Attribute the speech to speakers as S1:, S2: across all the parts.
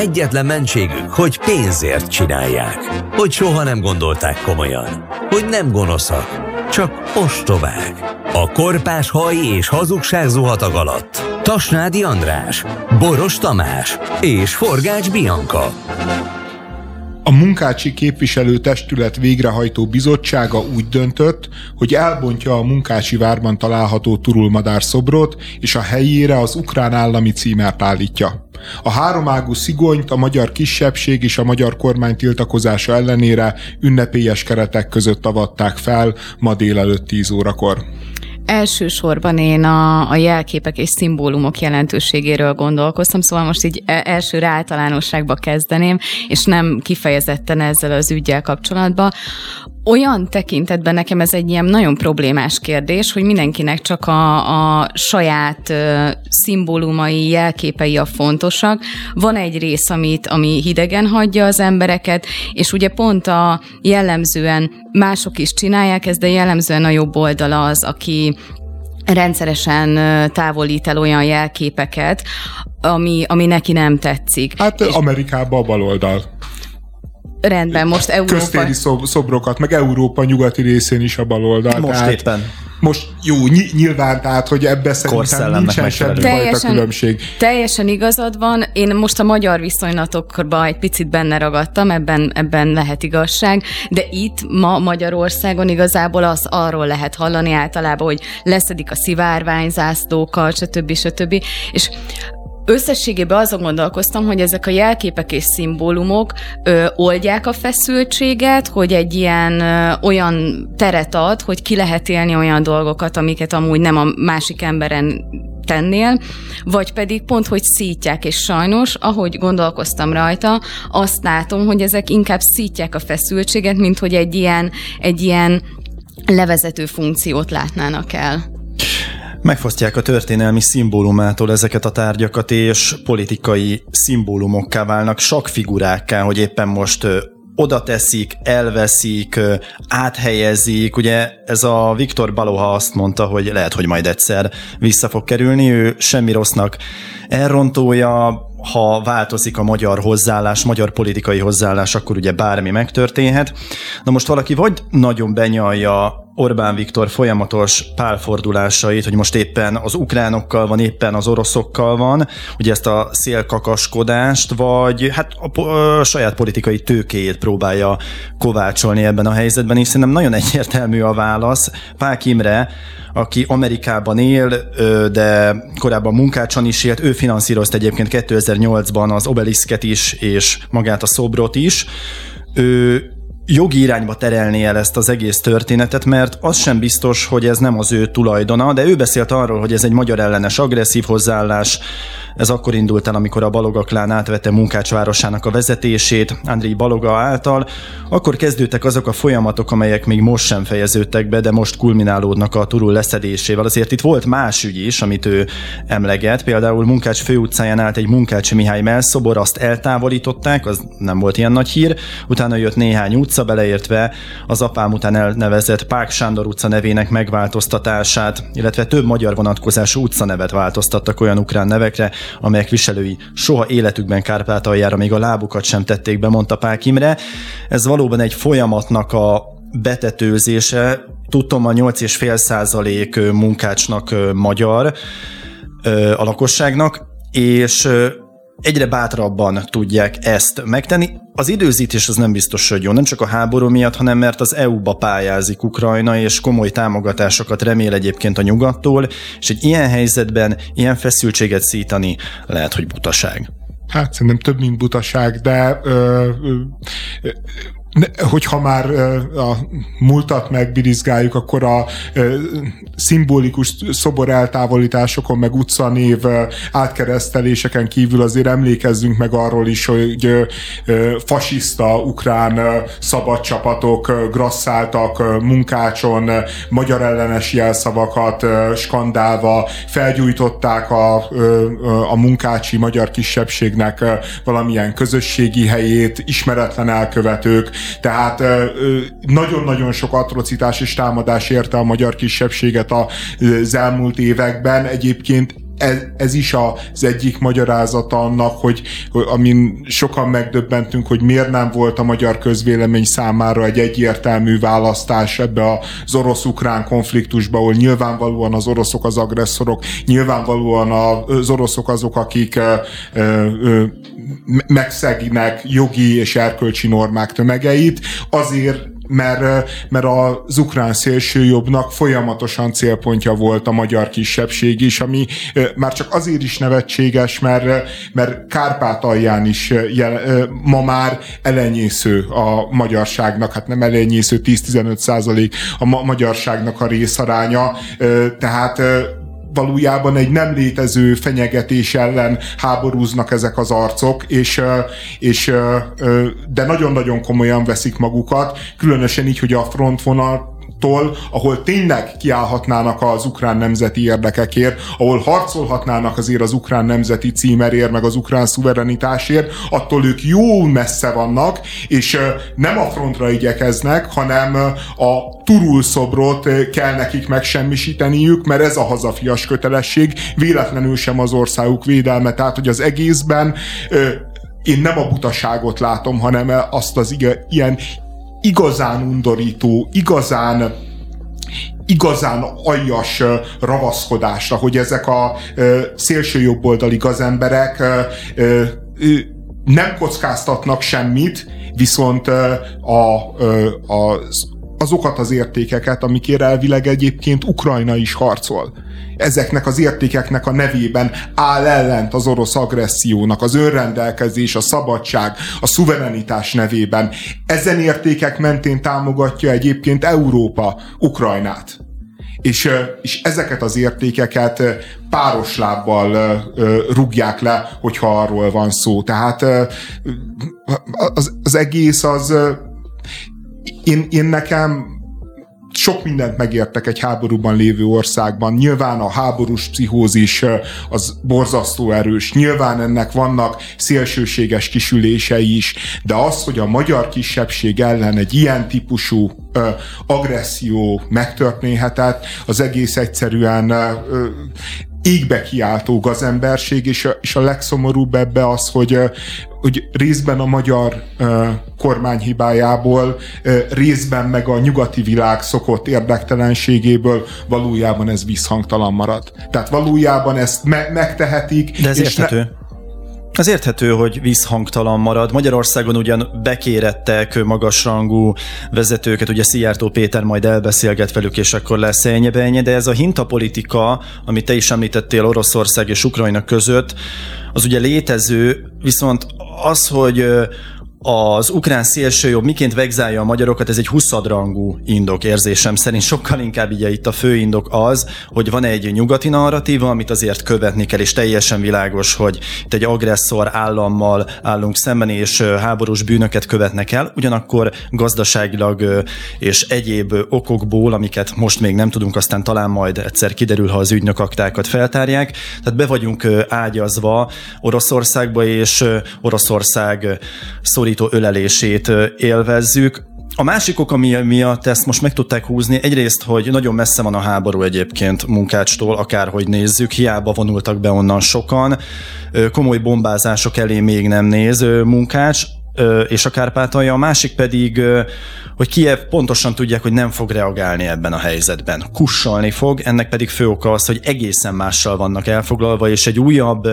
S1: Egyetlen mentségük, hogy pénzért csinálják. Hogy soha nem gondolták komolyan. Hogy nem gonoszak, csak ostobák. A korpás haj és hazugság zuhatag alatt. Tasnádi András, Boros Tamás és Forgács Bianca.
S2: A munkácsi képviselőtestület végrehajtó bizottsága úgy döntött, hogy elbontja a munkácsi várban található turulmadár szobrot, és a helyére az ukrán állami címert állítja. A háromágú szigonyt a magyar kisebbség és a magyar kormány tiltakozása ellenére ünnepélyes keretek között avatták fel ma délelőtt 10 órakor.
S3: Elsősorban én a, a jelképek és szimbólumok jelentőségéről gondolkoztam, szóval most így e, elsőre általánosságba kezdeném, és nem kifejezetten ezzel az ügyel kapcsolatban olyan tekintetben nekem ez egy ilyen nagyon problémás kérdés, hogy mindenkinek csak a, a saját uh, szimbólumai, jelképei a fontosak. Van egy rész, amit, ami hidegen hagyja az embereket, és ugye pont a jellemzően mások is csinálják ezt, de jellemzően a jobb oldala az, aki rendszeresen távolít el olyan jelképeket, ami, ami neki nem tetszik.
S2: Hát és Amerikában a baloldal.
S3: Rendben, most Európa...
S2: Köztéri szob- szobrokat, meg Európa nyugati részén is a baloldal.
S4: Most tehát éppen.
S2: Most jó, ny- nyilván, tehát, hogy ebbe szerintem nincsen semmi fajta különbség.
S3: Teljesen igazad van. Én most a magyar viszonylatokban egy picit benne ragadtam, ebben, ebben lehet igazság, de itt ma Magyarországon igazából az arról lehet hallani általában, hogy leszedik a szivárványzászlókat, stb. stb. És Összességében azon gondolkoztam, hogy ezek a jelképek és szimbólumok ö, oldják a feszültséget, hogy egy ilyen ö, olyan teret ad, hogy ki lehet élni olyan dolgokat, amiket amúgy nem a másik emberen tennél, vagy pedig pont, hogy szítják, és sajnos, ahogy gondolkoztam rajta, azt látom, hogy ezek inkább szítják a feszültséget, mint hogy egy ilyen, egy ilyen levezető funkciót látnának el.
S4: Megfosztják a történelmi szimbólumától ezeket a tárgyakat, és politikai szimbólumokká válnak, figurákká, hogy éppen most oda teszik, elveszik, áthelyezik. Ugye ez a Viktor Baloha azt mondta, hogy lehet, hogy majd egyszer vissza fog kerülni, ő semmi rossznak elrontója, ha változik a magyar hozzáállás, magyar politikai hozzáállás, akkor ugye bármi megtörténhet. Na most valaki vagy nagyon benyalja Orbán Viktor folyamatos pálfordulásait, hogy most éppen az ukránokkal van, éppen az oroszokkal van, ugye ezt a szélkakaskodást, vagy hát a, a saját politikai tőkéjét próbálja kovácsolni ebben a helyzetben, és szerintem nagyon egyértelmű a válasz. Pák Imre, aki Amerikában él, de korábban munkácson is élt, ő finanszírozta egyébként 2008-ban az obeliszket is, és magát a szobrot is. Ő jogi irányba terelni el ezt az egész történetet, mert az sem biztos, hogy ez nem az ő tulajdona, de ő beszélt arról, hogy ez egy magyar ellenes agresszív hozzáállás, ez akkor indult el, amikor a Balogaklán átvette Munkács városának a vezetését Andrei Baloga által. Akkor kezdődtek azok a folyamatok, amelyek még most sem fejeződtek be, de most kulminálódnak a turul leszedésével. Azért itt volt más ügy is, amit ő emleget. Például Munkács főutcáján állt egy Munkács Mihály melszobor, azt eltávolították, az nem volt ilyen nagy hír. Utána jött néhány utca, beleértve az apám után elnevezett Pák Sándor utca nevének megváltoztatását, illetve több magyar vonatkozású utcanevet változtattak olyan ukrán nevekre, amelyek viselői soha életükben Kárpátaljára még a lábukat sem tették be, mondta Pák Imre. Ez valóban egy folyamatnak a betetőzése. Tudtom, a 8,5 százalék munkácsnak magyar a lakosságnak, és egyre bátrabban tudják ezt megtenni. Az időzítés az nem biztos, hogy jó, nem csak a háború miatt, hanem mert az EU-ba pályázik Ukrajna, és komoly támogatásokat remél egyébként a nyugattól, és egy ilyen helyzetben ilyen feszültséget szítani lehet, hogy butaság.
S2: Hát szerintem több, mint butaság, de ö, ö, hogyha már a múltat megbirizgáljuk, akkor a szimbolikus szobor eltávolításokon, meg utcanév átkereszteléseken kívül azért emlékezzünk meg arról is, hogy fasiszta ukrán szabadcsapatok grasszáltak munkácson, magyar ellenes jelszavakat skandálva, felgyújtották a, a munkácsi magyar kisebbségnek valamilyen közösségi helyét, ismeretlen elkövetők, tehát nagyon-nagyon sok atrocitás és támadás érte a magyar kisebbséget az elmúlt években. Egyébként ez, ez is az egyik magyarázata annak, hogy, amin sokan megdöbbentünk, hogy miért nem volt a magyar közvélemény számára egy egyértelmű választás ebbe az orosz-ukrán konfliktusba, ahol nyilvánvalóan az oroszok az agresszorok, nyilvánvalóan az oroszok azok, akik ö, ö, megszegnek jogi és erkölcsi normák tömegeit, azért mert, mert az ukrán szélsőjobbnak folyamatosan célpontja volt a magyar kisebbség is, ami már csak azért is nevetséges, mert, mert Kárpátalján is jel, ma már elenyésző a magyarságnak, hát nem elenyésző, 10-15 százalék a magyarságnak a részaránya, tehát valójában egy nem létező fenyegetés ellen háborúznak ezek az arcok, és, és de nagyon-nagyon komolyan veszik magukat, különösen így, hogy a frontvonal tól, ahol tényleg kiállhatnának az ukrán nemzeti érdekekért, ahol harcolhatnának azért az ukrán nemzeti címerért, meg az ukrán szuverenitásért, attól ők jó messze vannak, és nem a frontra igyekeznek, hanem a turul szobrot kell nekik megsemmisíteniük, mert ez a hazafias kötelesség, véletlenül sem az országuk védelme, tehát hogy az egészben én nem a butaságot látom, hanem azt az ilyen igazán undorító, igazán igazán aljas ravaszkodásra, hogy ezek a szélsőjobboldali gazemberek nem kockáztatnak semmit, viszont a, a, azokat az értékeket, amikért elvileg egyébként Ukrajna is harcol ezeknek az értékeknek a nevében áll ellent az orosz agressziónak, az önrendelkezés, a szabadság, a szuverenitás nevében. Ezen értékek mentén támogatja egyébként Európa Ukrajnát. És, és ezeket az értékeket páros lábbal rúgják le, hogyha arról van szó. Tehát az, az egész az én, én nekem sok mindent megértek egy háborúban lévő országban. Nyilván a háborús pszichózis az borzasztó erős. Nyilván ennek vannak szélsőséges kisülései is, de az, hogy a magyar kisebbség ellen egy ilyen típusú ö, agresszió megtörténhetett, az egész egyszerűen ö, égbe kiáltó gazemberség, és a, és a legszomorúbb ebbe az, hogy hogy részben a magyar uh, kormány hibájából, uh, részben meg a nyugati világ szokott érdektelenségéből valójában ez visszhangtalan marad. Tehát valójában ezt me- megtehetik.
S4: De ez érthető. Ne- az érthető, hogy vízhangtalan marad. Magyarországon ugyan bekérettek magasrangú vezetőket, ugye Szijjártó Péter majd elbeszélget velük, és akkor lesz ennyi de ez a hintapolitika, amit te is említettél Oroszország és Ukrajna között, az ugye létező, viszont az, hogy az ukrán szélsőjobb miként vegzálja a magyarokat, ez egy huszadrangú indok érzésem szerint. Sokkal inkább ugye itt a fő indok az, hogy van egy nyugati narratíva, amit azért követni kell, és teljesen világos, hogy itt egy agresszor állammal állunk szemben, és háborús bűnöket követnek el, ugyanakkor gazdaságilag és egyéb okokból, amiket most még nem tudunk, aztán talán majd egyszer kiderül, ha az ügynökaktákat feltárják. Tehát be vagyunk ágyazva Oroszországba, és Oroszország szorít szorító ölelését élvezzük. A másik ok, ami miatt ezt most meg tudták húzni, egyrészt, hogy nagyon messze van a háború egyébként munkácstól, akárhogy nézzük, hiába vonultak be onnan sokan, komoly bombázások elé még nem néz munkács, és a Kárpátalja, a másik pedig, hogy Kiev pontosan tudják, hogy nem fog reagálni ebben a helyzetben. Kussolni fog, ennek pedig fő oka az, hogy egészen mással vannak elfoglalva, és egy újabb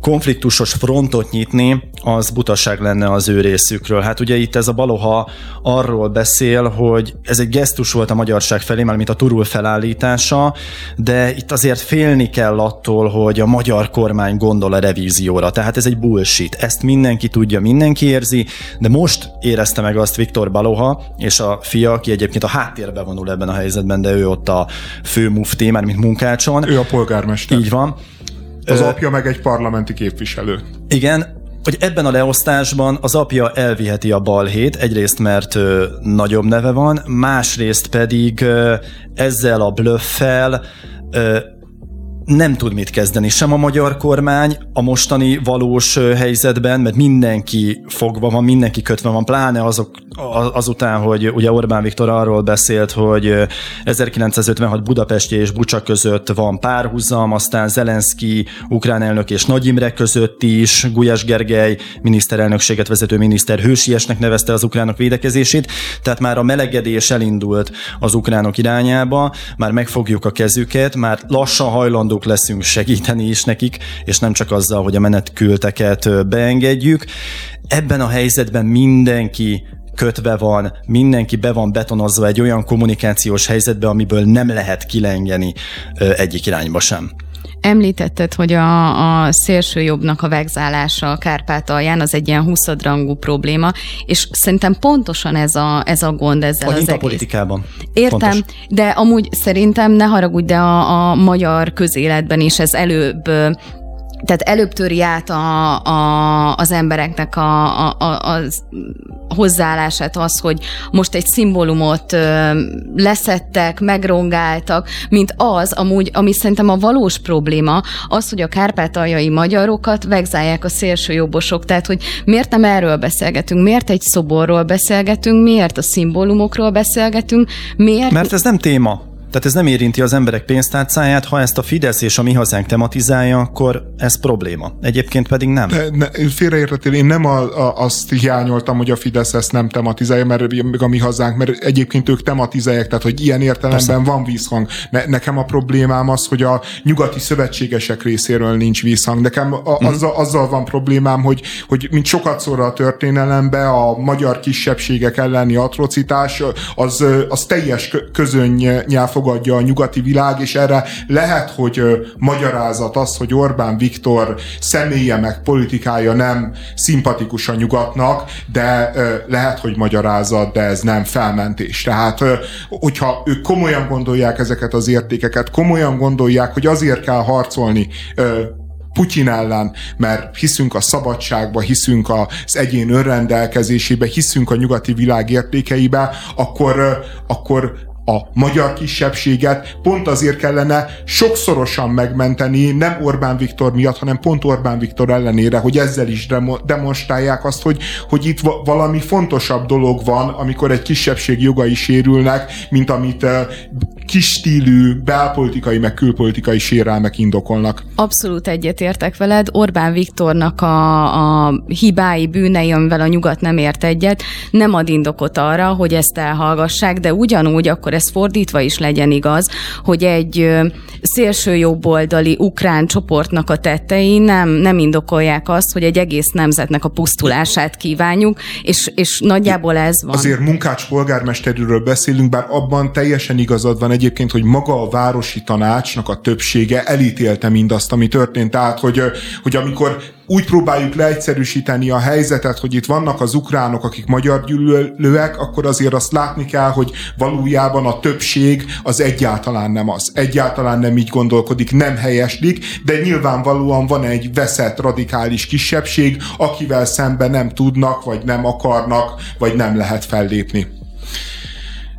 S4: konfliktusos frontot nyitni, az butaság lenne az ő részükről. Hát ugye itt ez a baloha arról beszél, hogy ez egy gesztus volt a magyarság felé, mint a turul felállítása, de itt azért félni kell attól, hogy a magyar kormány gondol a revízióra. Tehát ez egy bullshit. Ezt mindenki tudja, mindenki érzi, de most érezte meg azt Viktor Baloha és a fia, aki egyébként a háttérbe vonul ebben a helyzetben, de ő ott a fő mufti, már mint munkácson.
S2: Ő a polgármester.
S4: Így van.
S2: Az apja meg egy parlamenti képviselő.
S4: Igen, hogy ebben a leosztásban az apja elviheti a balhét, egyrészt mert ö, nagyobb neve van, másrészt pedig ö, ezzel a blöffel ö, nem tud mit kezdeni sem a magyar kormány, a mostani valós helyzetben, mert mindenki fogva van, mindenki kötve van, pláne azok, azután, hogy ugye Orbán Viktor arról beszélt, hogy 1956 Budapestje és Bucsa között van párhuzam, aztán Zelenszky, ukrán elnök és Nagy Imre között is, Gulyás Gergely miniszterelnökséget vezető miniszter hősiesnek nevezte az ukránok védekezését, tehát már a melegedés elindult az ukránok irányába, már megfogjuk a kezüket, már lassan hajlandók leszünk segíteni is nekik, és nem csak azzal, hogy a menetkülteket beengedjük. Ebben a helyzetben mindenki kötve van, mindenki be van betonozva egy olyan kommunikációs helyzetbe, amiből nem lehet kilengeni egyik irányba sem.
S3: Említetted, hogy a, a szélsőjobbnak a vegzálása a Kárpátalján az egy ilyen huszadrangú probléma, és szerintem pontosan ez a, ez a gond ezzel
S4: a
S3: az egész.
S4: politikában.
S3: Értem,
S4: Fontos.
S3: de amúgy szerintem ne haragudj, de a, a magyar közéletben is ez előbb tehát előbb töri át a, a, az embereknek a, a, a, az hozzáállását az, hogy most egy szimbólumot ö, leszettek, megrongáltak, mint az amúgy, ami szerintem a valós probléma, az, hogy a kárpátaljai magyarokat vegzálják a szélsőjobbosok. Tehát, hogy miért nem erről beszélgetünk, miért egy szoborról beszélgetünk, miért a szimbólumokról beszélgetünk, miért...
S4: Mert ez nem téma. Tehát ez nem érinti az emberek pénztárcáját, ha ezt a Fidesz és a mi hazánk tematizálja, akkor ez probléma. Egyébként pedig nem.
S2: De, ne, félreértettél, én nem a, a, azt hiányoltam, hogy a Fidesz ezt nem tematizálja, mert meg a mi hazánk, mert egyébként ők tematizálják, tehát hogy ilyen értelemben Persze. van vízhang. Ne, nekem a problémám az, hogy a nyugati szövetségesek részéről nincs vízhang. Nekem a, mm. azzal, azzal van problémám, hogy, hogy mint sokat szóra a történelembe, a magyar kisebbségek elleni atrocitás, az, az teljes közönnyel fog elfogadja a nyugati világ, és erre lehet, hogy magyarázat az, hogy Orbán Viktor személye meg politikája nem szimpatikus a nyugatnak, de lehet, hogy magyarázat, de ez nem felmentés. Tehát, hogyha ők komolyan gondolják ezeket az értékeket, komolyan gondolják, hogy azért kell harcolni Putyin ellen, mert hiszünk a szabadságba, hiszünk az egyén önrendelkezésébe, hiszünk a nyugati világ értékeibe, akkor, akkor a magyar kisebbséget pont azért kellene sokszorosan megmenteni, nem Orbán Viktor miatt, hanem pont Orbán Viktor ellenére, hogy ezzel is demonstrálják azt, hogy, hogy itt valami fontosabb dolog van, amikor egy kisebbség jogai sérülnek, mint amit kis stílű belpolitikai meg külpolitikai sérelmek indokolnak.
S3: Abszolút egyetértek veled. Orbán Viktornak a, a hibái, bűnei, amivel a nyugat nem ért egyet, nem ad indokot arra, hogy ezt elhallgassák, de ugyanúgy akkor ez fordítva is legyen igaz, hogy egy szélső jobboldali ukrán csoportnak a tettei nem, nem indokolják azt, hogy egy egész nemzetnek a pusztulását kívánjuk, és, és nagyjából ez van.
S2: Azért munkács polgármesterről beszélünk, bár abban teljesen igazad van egyébként, hogy maga a városi tanácsnak a többsége elítélte mindazt, ami történt. Tehát, hogy, hogy amikor úgy próbáljuk leegyszerűsíteni a helyzetet, hogy itt vannak az ukránok, akik magyar gyűlölőek, akkor azért azt látni kell, hogy valójában a többség az egyáltalán nem az. Egyáltalán nem így gondolkodik, nem helyeslik, de nyilvánvalóan van egy veszett radikális kisebbség, akivel szemben nem tudnak, vagy nem akarnak, vagy nem lehet fellépni.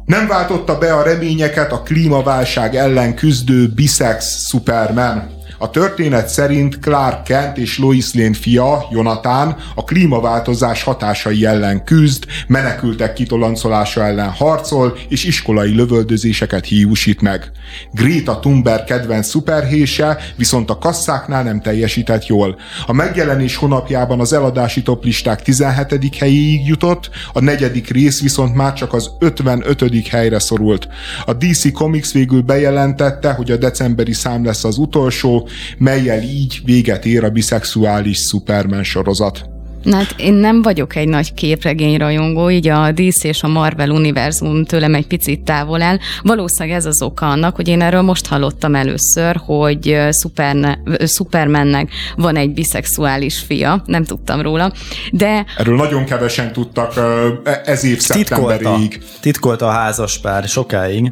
S2: Nem váltotta be a reményeket a klímaválság ellen küzdő bisex Superman. A történet szerint Clark Kent és Lois Lane fia, Jonathan, a klímaváltozás hatásai ellen küzd, menekültek kitoloncolása ellen harcol, és iskolai lövöldözéseket hiúsít meg. Greta Thunberg kedvenc szuperhése viszont a kasszáknál nem teljesített jól. A megjelenés honapjában az eladási toplisták 17. helyéig jutott, a negyedik rész viszont már csak az 55. helyre szorult. A DC Comics végül bejelentette, hogy a decemberi szám lesz az utolsó, melyel így véget ér a biszexuális Superman sorozat.
S3: Na hát én nem vagyok egy nagy képregény rajongó, így a DC és a Marvel univerzum tőlem egy picit távol el. Valószínűleg ez az oka annak, hogy én erről most hallottam először, hogy Superne, Supermannek van egy biszexuális fia, nem tudtam róla, de...
S2: Erről nagyon kevesen tudtak e, ez év szeptemberig.
S4: Titkolta, titkolta a házaspár sokáig,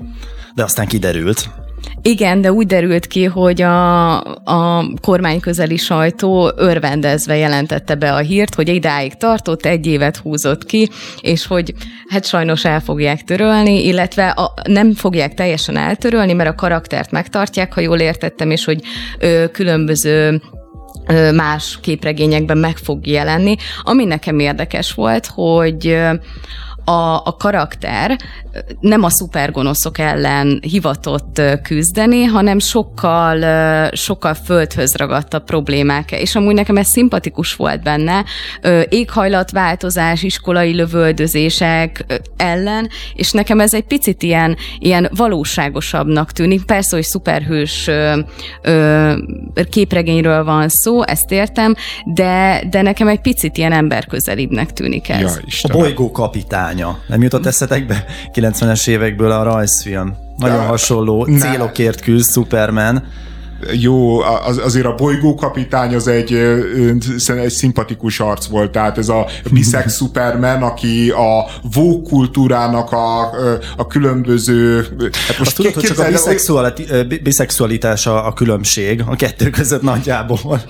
S4: de aztán kiderült.
S3: Igen, de úgy derült ki, hogy a, a kormányközeli sajtó örvendezve jelentette be a hírt, hogy idáig tartott, egy évet húzott ki, és hogy hát sajnos el fogják törölni, illetve a, nem fogják teljesen eltörölni, mert a karaktert megtartják, ha jól értettem, és hogy ö, különböző más képregényekben meg fog jelenni. Ami nekem érdekes volt, hogy a, a karakter nem a szupergonoszok ellen hivatott küzdeni, hanem sokkal, sokkal földhöz a problémák. És amúgy nekem ez szimpatikus volt benne, éghajlatváltozás, iskolai lövöldözések ellen, és nekem ez egy picit ilyen, ilyen valóságosabbnak tűnik. Persze, hogy szuperhős képregényről van szó, ezt értem, de, de nekem egy picit ilyen emberközelibbnek tűnik ez. Ja,
S4: a bolygó kapitánya. Nem jutott eszetekbe? 90-es évekből a rajzfilm. Nagyon hasonló célokért küzd Superman
S2: jó, az, azért a bolygókapitány az egy, egy szimpatikus arc volt, tehát ez a bisex Superman, aki a vók kultúrának a, a különböző...
S4: Hát most tudod, hogy csak a biszexualitás a, a különbség a kettő között nagyjából.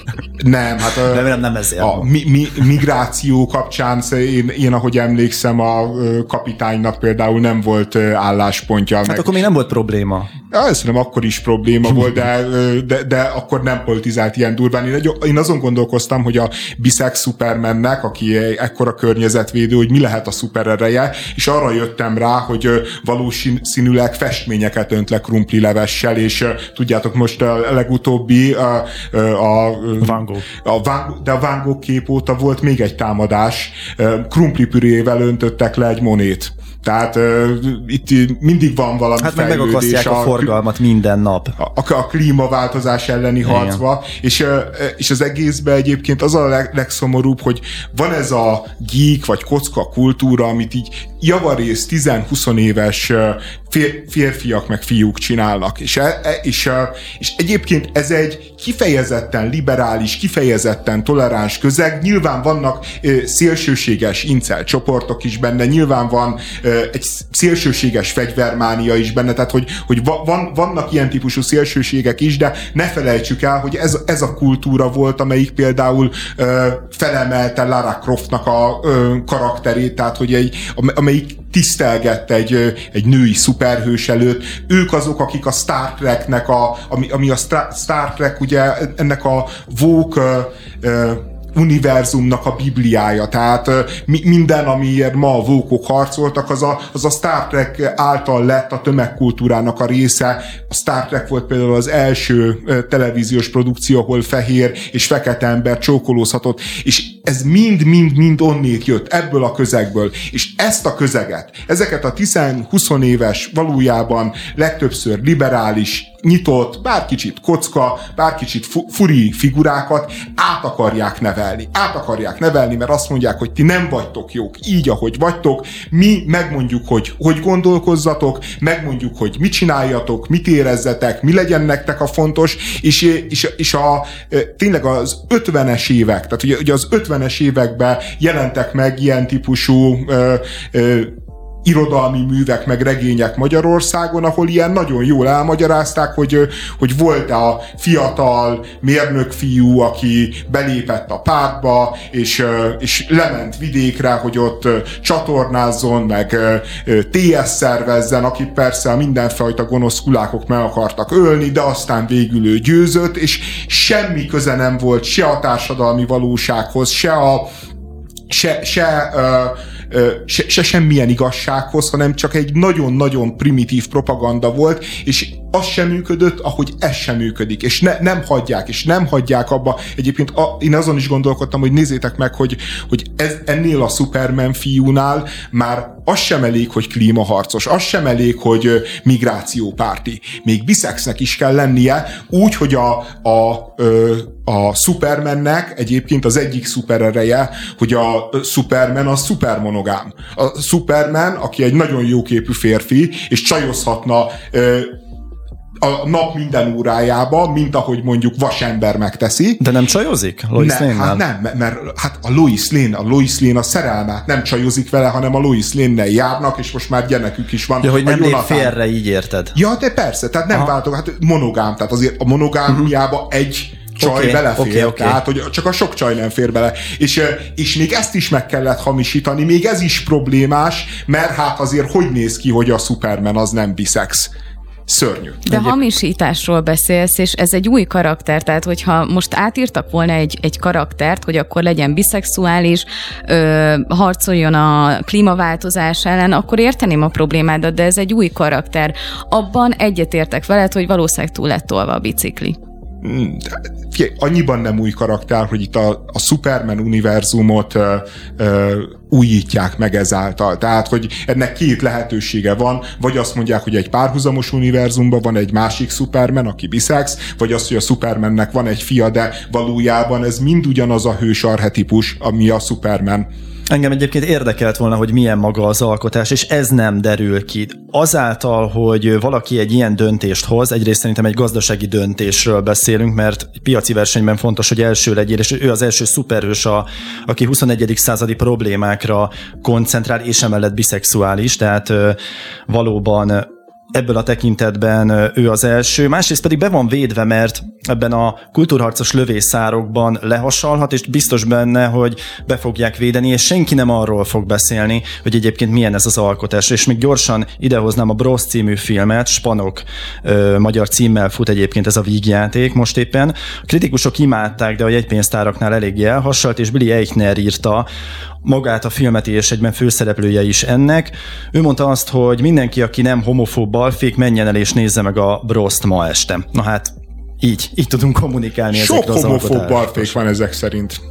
S2: Nem, hát a,
S4: nem, nem, nem ezért.
S2: A mi, mi, migráció kapcsán én, én, ahogy emlékszem, a kapitánynak például nem volt álláspontja.
S4: Hát
S2: meg...
S4: akkor még nem volt probléma.
S2: Ja, nem akkor is probléma volt, de de, de akkor nem politizált ilyen durván. Én, én azon gondolkoztam, hogy a bisex Supermannek, aki ekkora környezetvédő, hogy mi lehet a szuperereje, és arra jöttem rá, hogy valószínűleg festményeket önt le krumpli levessel, és tudjátok, most a legutóbbi a, a,
S4: Van Gogh.
S2: a Van, de a Van Gogh kép óta volt még egy támadás, krumpli pürével öntöttek le egy monét. Tehát uh, itt mindig van valami
S4: hát fejlődés. Hát a, a forgalmat minden nap.
S2: A, a, a klímaváltozás elleni Igen. harcba, és, uh, és az egészben egyébként az a leg, legszomorúbb, hogy van ez a geek vagy kocka kultúra, amit így javarész 10-20 éves férfiak meg fiúk csinálnak. És, e, e, és, és egyébként ez egy kifejezetten liberális, kifejezetten toleráns közeg. Nyilván vannak szélsőséges incel csoportok is benne, nyilván van egy szélsőséges fegyvermánia is benne, tehát hogy, hogy van, vannak ilyen típusú szélsőségek is, de ne felejtsük el, hogy ez, ez a kultúra volt, amelyik például felemelte Lara Croftnak a karakterét, tehát hogy egy, amelyik tisztelgett egy, egy női szuperhős előtt. Ők azok, akik a Star Treknek, a, ami, ami a Star Trek ugye ennek a vók univerzumnak a bibliája. Tehát mi, minden, amiért ma a vókok harcoltak, az a, az a Star Trek által lett a tömegkultúrának a része. A Star Trek volt például az első televíziós produkció, ahol fehér és fekete ember csókolózhatott, és ez mind-mind-mind onnét jött, ebből a közegből. És ezt a közeget, ezeket a 10-20 éves, valójában legtöbbször liberális, nyitott, bár kicsit kocka, bár kicsit fu- furi figurákat át akarják nevelni. Át akarják nevelni, mert azt mondják, hogy ti nem vagytok jók így, ahogy vagytok, mi megmondjuk, hogy hogy gondolkozzatok, megmondjuk, hogy mit csináljatok, mit érezzetek, mi legyen nektek a fontos, és, és, és a, tényleg az 50-es évek, tehát ugye, ugye az 50-es években jelentek meg ilyen típusú ö, ö, irodalmi művek, meg regények Magyarországon, ahol ilyen nagyon jól elmagyarázták, hogy, hogy volt a fiatal mérnök fiú, aki belépett a pártba, és, és lement vidékre, hogy ott csatornázzon, meg TS szervezzen, akit persze mindenfajta gonosz kulákok meg akartak ölni, de aztán végül ő győzött, és semmi köze nem volt se a társadalmi valósághoz, se a se, se uh, se, se semmilyen igazsághoz, hanem csak egy nagyon-nagyon primitív propaganda volt, és az sem működött, ahogy ez sem működik, és ne, nem hagyják, és nem hagyják abba. Egyébként a, én azon is gondolkodtam, hogy nézzétek meg, hogy, hogy ez, ennél a Superman fiúnál már az sem elég, hogy klímaharcos, az sem elég, hogy migrációpárti. Még biszexnek is kell lennie, úgy, hogy a, a, a Supermannek egyébként az egyik szuperereje, hogy a Superman a szupermonogám. A Superman, aki egy nagyon jóképű férfi, és csajozhatna a nap minden órájába, mint ahogy mondjuk vasember megteszi.
S4: De nem csajozik Lois
S2: ne, Hát nem, mert hát a Lois Lane, a Lois Lane a szerelmát nem csajozik vele, hanem a Lois Lane-nel járnak, és most már gyermekük is van.
S4: Ja, hogy nem lép félre, így érted.
S2: Ja, de persze, tehát nem váltok, hát monogám, tehát azért a monogámiába uh-huh. egy csaj okay, belefér, okay, okay. tehát hogy csak a sok csaj nem fér bele. És, és még ezt is meg kellett hamisítani, még ez is problémás, mert hát azért hogy néz ki, hogy a Superman az nem biszex Szörnyű.
S3: De Egyéb... hamisításról beszélsz, és ez egy új karakter, tehát hogyha most átírtak volna egy, egy karaktert, hogy akkor legyen biszexuális, ö, harcoljon a klímaváltozás ellen, akkor érteném a problémádat, de ez egy új karakter. Abban egyetértek veled, hogy valószínűleg túl lett tolva a bicikli.
S2: Mm, annyiban nem új karakter, hogy itt a, a Superman univerzumot ö, ö, újítják meg ezáltal. Tehát, hogy ennek két lehetősége van, vagy azt mondják, hogy egy párhuzamos univerzumban van egy másik Superman, aki biszex, vagy az, hogy a Supermannek van egy fia, de valójában ez mind ugyanaz a hős arhetipus, ami a Superman.
S4: Engem egyébként érdekelt volna, hogy milyen maga az alkotás, és ez nem derül ki. Azáltal, hogy valaki egy ilyen döntést hoz, egyrészt szerintem egy gazdasági döntésről beszélünk, mert piaci versenyben fontos, hogy első legyél, és ő az első szuperhős, a, aki 21. századi problémákra koncentrál, és emellett biszexuális, tehát valóban ebből a tekintetben ő az első, másrészt pedig be van védve, mert ebben a kultúrharcos lövészárokban lehasalhat, és biztos benne, hogy be fogják védeni, és senki nem arról fog beszélni, hogy egyébként milyen ez az alkotás. És még gyorsan idehoznám a Bros című filmet, Spanok ö, magyar címmel fut egyébként ez a vígjáték most éppen. A kritikusok imádták, de a jegypénztáraknál eléggé elhasalt, és Billy Eichner írta magát a filmet, és egyben főszereplője is ennek. Ő mondta azt, hogy mindenki, aki nem homofób balfék, menjen el és nézze meg a Brost ma este. Na hát, így, így tudunk kommunikálni
S2: Sok homofób balfék van ezek szerint.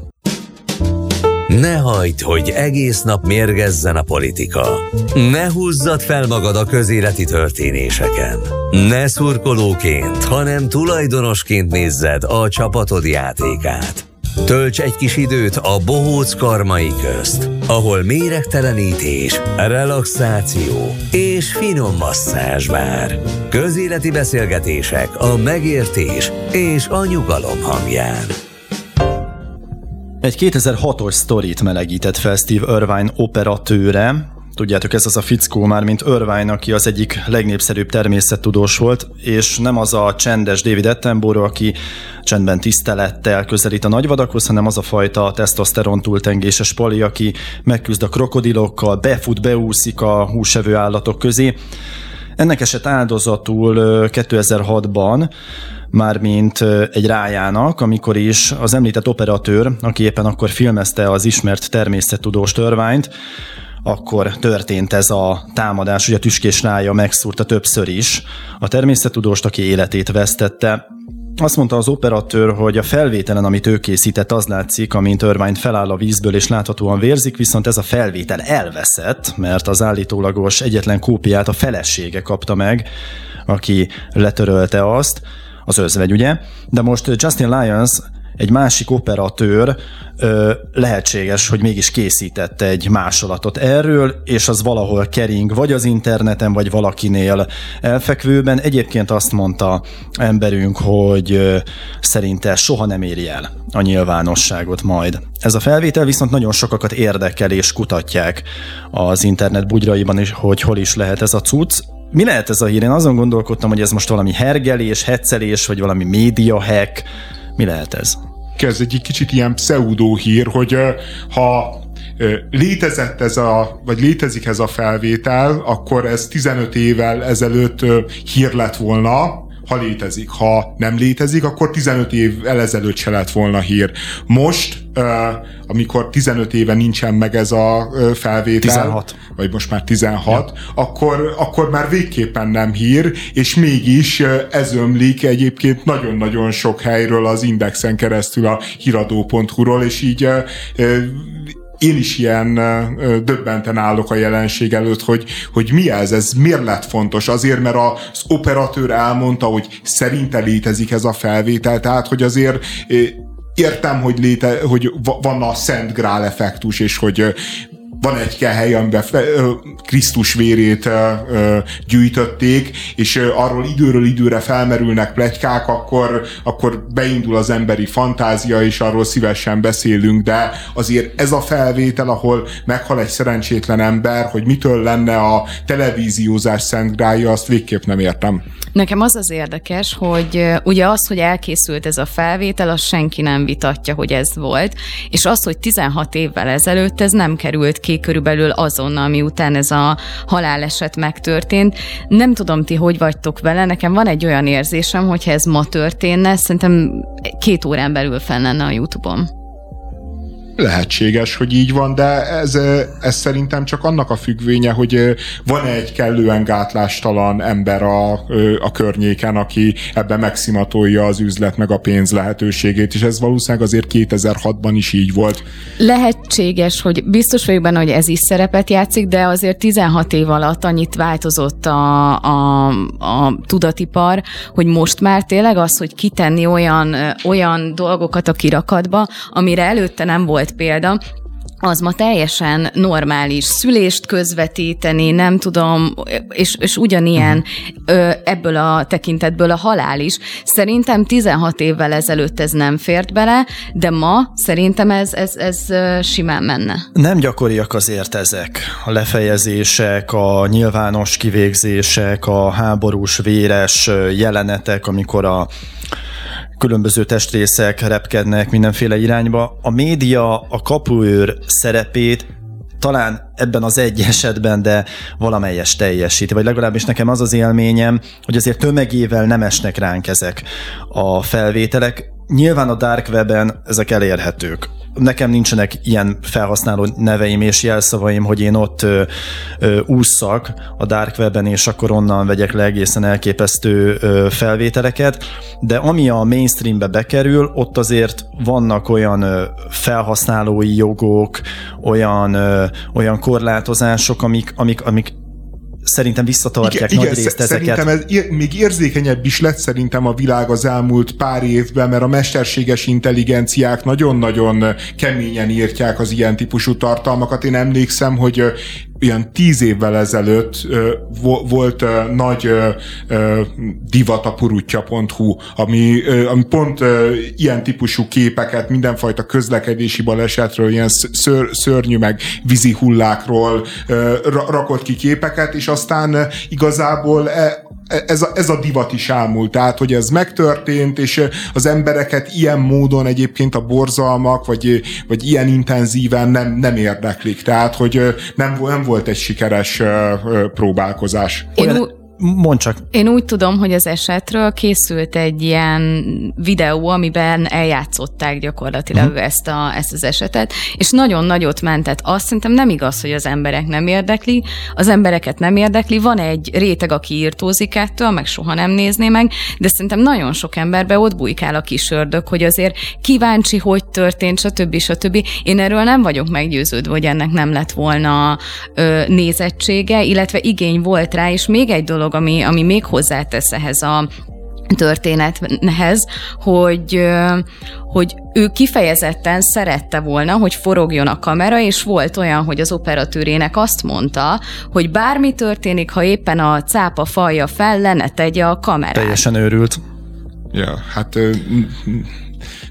S1: Ne hagyd, hogy egész nap mérgezzen a politika. Ne húzzad fel magad a közéleti történéseken. Ne szurkolóként, hanem tulajdonosként nézzed a csapatod játékát. Tölts egy kis időt a bohóc karmai közt, ahol méregtelenítés, relaxáció és finom masszázs vár. Közéleti beszélgetések a megértés és a nyugalom hangján.
S4: Egy 2006-os sztorit melegített fel Steve Irvine operatőre, Tudjátok, ez az a fickó már, mint Irvine, aki az egyik legnépszerűbb természettudós volt, és nem az a csendes David Attenborough, aki csendben tisztelettel közelít a nagyvadakhoz, hanem az a fajta tesztoszteron túltengéses pali, aki megküzd a krokodilokkal, befut, beúszik a húsevő állatok közé. Ennek eset áldozatul 2006-ban, mármint egy rájának, amikor is az említett operatőr, aki éppen akkor filmezte az ismert természettudós törványt, akkor történt ez a támadás, hogy a tüskés rája megszúrta többször is a természettudóst, aki életét vesztette. Azt mondta az operatőr, hogy a felvételen, amit ő készített, az látszik, amint Irvine feláll a vízből és láthatóan vérzik, viszont ez a felvétel elveszett, mert az állítólagos egyetlen kópiát a felesége kapta meg, aki letörölte azt, az özvegy, ugye? De most Justin Lyons egy másik operatőr lehetséges, hogy mégis készítette egy másolatot erről, és az valahol kering, vagy az interneten, vagy valakinél elfekvőben. Egyébként azt mondta emberünk, hogy szerinte soha nem éri el a nyilvánosságot majd. Ez a felvétel viszont nagyon sokakat érdekel, és kutatják az internet bugyraiban is, hogy hol is lehet ez a cucc. Mi lehet ez a hír? Én azon gondolkodtam, hogy ez most valami hergelés, heccelés, vagy valami média hack. Mi lehet ez?
S2: Ez egy kicsit ilyen pseudo hír, hogy ha létezett ez a, vagy létezik ez a felvétel, akkor ez 15 évvel ezelőtt hír lett volna, ha létezik. Ha nem létezik, akkor 15 év ezelőtt se lett volna hír. Most, amikor 15 éve nincsen meg ez a felvétel,
S4: 16.
S2: vagy most már 16, ja. akkor, akkor már végképpen nem hír, és mégis ez ömlik egyébként nagyon-nagyon sok helyről az Indexen keresztül a híradó.hu-ról, és így én is ilyen döbbenten állok a jelenség előtt, hogy, hogy mi ez, ez miért lett fontos? Azért, mert az operatőr elmondta, hogy szerinte létezik ez a felvétel, tehát hogy azért értem, hogy, léte, hogy van a Szent Grál effektus, és hogy van egy hely, amiben Krisztus vérét gyűjtötték, és arról időről időre felmerülnek plegykák, akkor, akkor beindul az emberi fantázia, és arról szívesen beszélünk, de azért ez a felvétel, ahol meghal egy szerencsétlen ember, hogy mitől lenne a televíziózás szent grája, azt végképp nem értem.
S3: Nekem az az érdekes, hogy ugye az, hogy elkészült ez a felvétel, az senki nem vitatja, hogy ez volt, és az, hogy 16 évvel ezelőtt ez nem került ki ki körülbelül azonnal, miután ez a haláleset megtörtént. Nem tudom, ti hogy vagytok vele, nekem van egy olyan érzésem, hogyha ez ma történne, szerintem két órán belül fenn lenne a YouTube-on.
S2: Lehetséges, hogy így van, de ez, ez szerintem csak annak a függvénye, hogy van egy kellően gátlástalan ember a, a környéken, aki ebben megszimatolja az üzlet meg a pénz lehetőségét, és ez valószínűleg azért 2006-ban is így volt.
S3: Lehetséges, hogy biztos vagyok benne, hogy ez is szerepet játszik, de azért 16 év alatt annyit változott a, a, a tudatipar, hogy most már tényleg az, hogy kitenni olyan, olyan dolgokat a kirakatba, amire előtte nem volt példa, az ma teljesen normális szülést közvetíteni, nem tudom, és, és ugyanilyen ebből a tekintetből a halál is. Szerintem 16 évvel ezelőtt ez nem fért bele, de ma szerintem ez, ez, ez simán menne.
S4: Nem gyakoriak azért ezek a lefejezések, a nyilvános kivégzések, a háborús, véres jelenetek, amikor a különböző testrészek repkednek mindenféle irányba. A média a kapuőr szerepét talán ebben az egy esetben, de valamelyes teljesíti, vagy legalábbis nekem az az élményem, hogy azért tömegével nem esnek ránk ezek a felvételek. Nyilván a Dark Web-en ezek elérhetők nekem nincsenek ilyen felhasználó neveim és jelszavaim, hogy én ott ö, ö, ússzak a Dark Web-en, és akkor onnan vegyek le egészen elképesztő ö, felvételeket, de ami a mainstreambe bekerül, ott azért vannak olyan ö, felhasználói jogok, olyan, ö, olyan korlátozások, amik, amik, amik szerintem visszatartják igen, nagy igen, részt ezeket.
S2: Szerintem ez még érzékenyebb is lett szerintem a világ az elmúlt pár évben, mert a mesterséges intelligenciák nagyon-nagyon keményen írtják az ilyen típusú tartalmakat. Én emlékszem, hogy ilyen tíz évvel ezelőtt volt nagy divat a purutja.hu, ami, ami pont ilyen típusú képeket, mindenfajta közlekedési balesetről, ilyen ször, szörnyű meg vízi hullákról rakott ki képeket, és aztán igazából e, ez a, ez a divat is elmúlt, tehát hogy ez megtörtént, és az embereket ilyen módon egyébként a borzalmak, vagy, vagy ilyen intenzíven nem, nem érdeklik, tehát hogy nem, nem volt egy sikeres próbálkozás.
S3: Én,
S4: Mond csak.
S3: Én úgy tudom, hogy az esetről készült egy ilyen videó, amiben eljátszották gyakorlatilag uh-huh. ezt, a, ezt az esetet, és nagyon nagyot mentett. Azt szerintem nem igaz, hogy az emberek nem érdekli, az embereket nem érdekli, van egy réteg, aki írtózik ettől, meg soha nem nézné meg, de szerintem nagyon sok emberbe ott bujkál a kis ördög, hogy azért kíváncsi, hogy történt, stb. stb. Én erről nem vagyok meggyőződve, hogy ennek nem lett volna ö, nézettsége, illetve igény volt rá, és még egy dolog, dolog, ami, ami még hozzátesz ehhez a történethez, hogy, hogy ő kifejezetten szerette volna, hogy forogjon a kamera, és volt olyan, hogy az operatőrének azt mondta, hogy bármi történik, ha éppen a cápa falja fel, le ne tegye a kamerát.
S4: Teljesen őrült.
S2: Ja, hát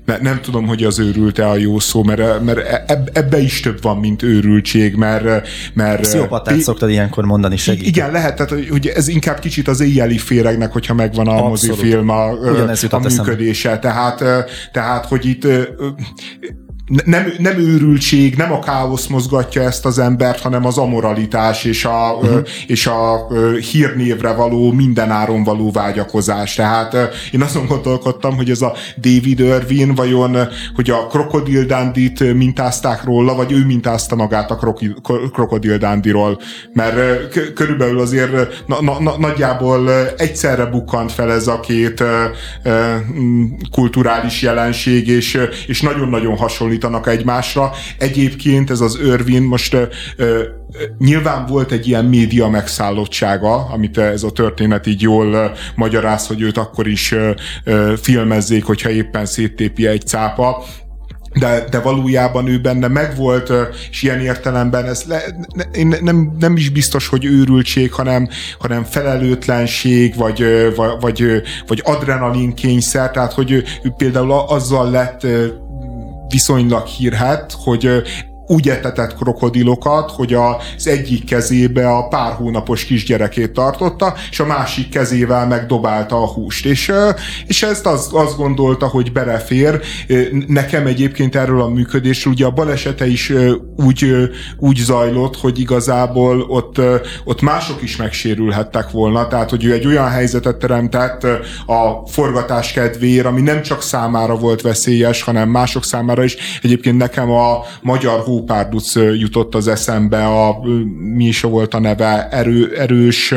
S2: ne, nem tudom, hogy az őrült-e a jó szó, mert, mert eb, ebbe is több van, mint őrültség, mert... mert
S4: Pszichopatát é, szoktad ilyenkor mondani, segít.
S2: Igen, lehet, tehát, hogy ez inkább kicsit az éjjeli féregnek, hogyha megvan a Abszolút. mozifilm, a, a működése. Tehát, tehát, hogy itt nem, nem őrültség, nem a káosz mozgatja ezt az embert, hanem az amoralitás és a, uh-huh. és a hírnévre való, mindenáron való vágyakozás. Tehát én azon gondolkodtam, hogy ez a David Irvin vajon, hogy a Krokodil Dandit mintázták róla, vagy ő mintázta magát a Krokodil Dandiról, mert körülbelül azért na, na, na, nagyjából egyszerre bukkant fel ez a két kulturális jelenség, és, és nagyon-nagyon hasonlít hasonlítanak egymásra. Egyébként ez az Örvin most ö, ö, nyilván volt egy ilyen média megszállottsága, amit ez a történet így jól ö, magyaráz, hogy őt akkor is ö, ö, filmezzék, hogyha éppen széttépi egy cápa, de, de valójában ő benne megvolt, és ilyen értelemben ez le, ne, nem, nem is biztos, hogy őrültség, hanem, hanem felelőtlenség, vagy, vagy, vagy, vagy adrenalinkényszer, tehát hogy ő, ő például azzal lett viszonylag hírhet, hogy úgy etetett krokodilokat, hogy az egyik kezébe a pár hónapos kisgyerekét tartotta, és a másik kezével megdobálta a húst. És, és ezt az, azt gondolta, hogy belefér. Nekem egyébként erről a működésről, ugye a balesete is úgy, úgy zajlott, hogy igazából ott, ott mások is megsérülhettek volna, tehát hogy ő egy olyan helyzetet teremtett a forgatás kedvéért, ami nem csak számára volt veszélyes, hanem mások számára is. Egyébként nekem a magyar hópárduc jutott az eszembe, a, mi is volt a neve, erő, erős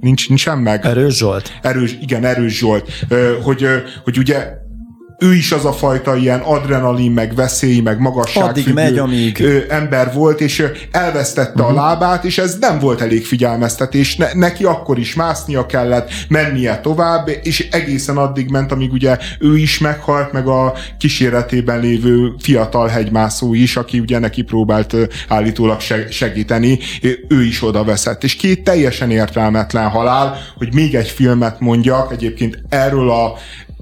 S2: nincs, nincsen meg.
S4: Erős Zsolt?
S2: Erős, igen, Erős Zsolt. Hogy, hogy ugye ő is az a fajta ilyen adrenalin, meg veszély, meg magasságfüggő
S4: megy, amíg...
S2: ember volt, és elvesztette uh-huh. a mhm. lábát, és ez nem volt elég figyelmeztetés. Ne, neki akkor is másznia kellett, mennie tovább, és egészen addig ment, amíg ugye ő is meghalt, meg a kíséretében lévő fiatal hegymászó is, aki ugye neki próbált állítólag segíteni, ő is oda veszett. És két teljesen értelmetlen halál, hogy még egy filmet mondjak, egyébként erről a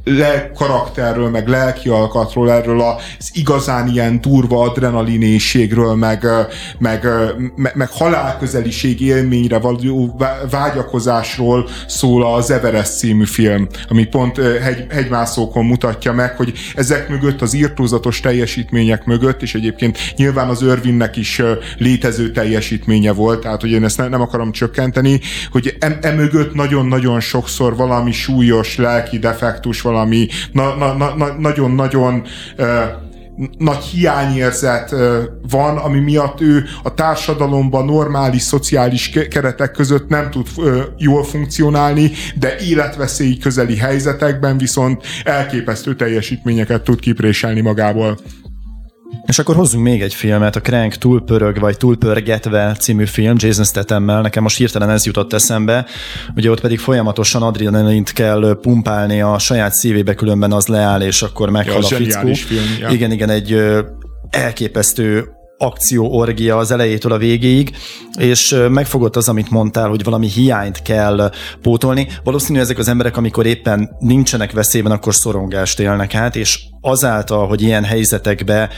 S2: le karakterről, meg lelki alkatról, erről az igazán ilyen durva adrenalinészségről, meg, meg, meg, meg halálközeliség élményre való vágyakozásról szól az Everest című film, ami pont hegy, hegymászókon mutatja meg, hogy ezek mögött az írtózatos teljesítmények mögött, és egyébként nyilván az Örvinnek is létező teljesítménye volt, tehát hogy én ezt ne, nem akarom csökkenteni, hogy em, emögött nagyon-nagyon sokszor valami súlyos lelki defektus, valami nagyon-nagyon nagy hiányérzet van, ami miatt ő a társadalomban normális szociális keretek között nem tud jól funkcionálni, de életveszélyi közeli helyzetekben viszont elképesztő teljesítményeket tud kipréselni magából.
S4: És akkor hozzunk még egy filmet, a Crank túlpörög, vagy túlpörgetve című film Jason Stathammel. Nekem most hirtelen ez jutott eszembe. Ugye ott pedig folyamatosan adrenalint kell pumpálni a saját szívébe, különben az leáll, és akkor meghal ja, a fickó.
S2: Film, ja.
S4: Igen, igen, egy elképesztő akcióorgia az elejétől a végéig, és megfogott az, amit mondtál, hogy valami hiányt kell pótolni. Valószínű ezek az emberek, amikor éppen nincsenek veszélyben, akkor szorongást élnek át, és azáltal, hogy ilyen helyzetekbe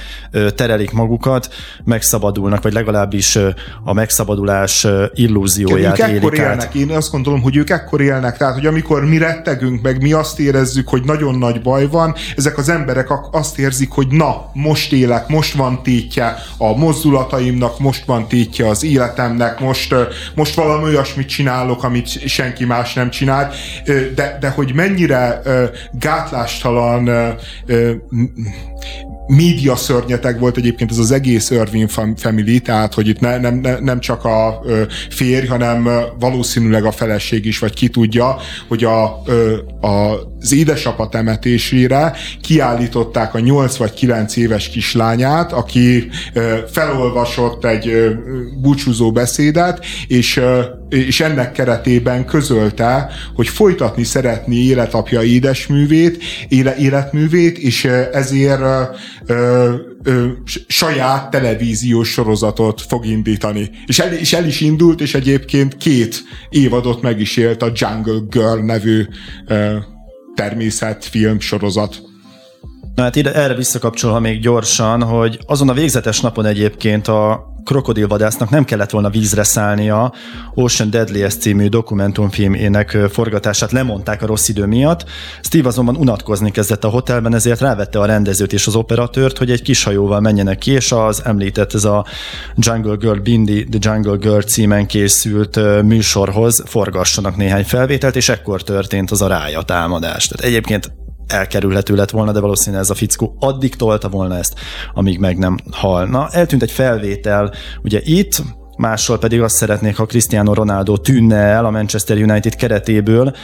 S4: terelik magukat, megszabadulnak, vagy legalábbis a megszabadulás illúzióját
S2: ők
S4: élik
S2: élnek.
S4: át.
S2: Én azt gondolom, hogy ők ekkor élnek, tehát hogy amikor mi rettegünk, meg mi azt érezzük, hogy nagyon nagy baj van, ezek az emberek azt érzik, hogy na, most élek, most van tétje a mozdulataimnak, most van tétje az életemnek, most, most valami olyasmit csinálok, amit senki más nem csinált, de, de hogy mennyire gátlástalan média szörnyeteg volt egyébként ez az egész Irving family, tehát hogy itt ne, nem, ne, nem csak a férj, hanem valószínűleg a feleség is, vagy ki tudja, hogy a, a, az édesapa temetésére kiállították a 8 vagy 9 éves kislányát, aki felolvasott egy búcsúzó beszédet, és és ennek keretében közölte, hogy folytatni szeretné életapja édesművét, éle, életművét, és ezért saját televíziós sorozatot fog indítani. És el, és el is indult, és egyébként két évadot meg is élt a Jungle Girl nevű természetfilm sorozat.
S4: Na hát ide, erre visszakapcsolva még gyorsan, hogy azon a végzetes napon egyébként a krokodilvadásznak nem kellett volna vízre szállnia. Ocean Deadliest című dokumentumfilmének forgatását lemondták a rossz idő miatt. Steve azonban unatkozni kezdett a hotelben, ezért rávette a rendezőt és az operatőrt, hogy egy kis hajóval menjenek ki, és az említett ez a Jungle Girl Bindi, The Jungle Girl címen készült műsorhoz forgassanak néhány felvételt, és ekkor történt az a rája támadás. Tehát egyébként elkerülhető lett volna, de valószínűleg ez a fickó addig tolta volna ezt, amíg meg nem halna. Eltűnt egy felvétel, ugye itt, mással pedig azt szeretnék, ha Cristiano Ronaldo tűnne el a Manchester United keretéből.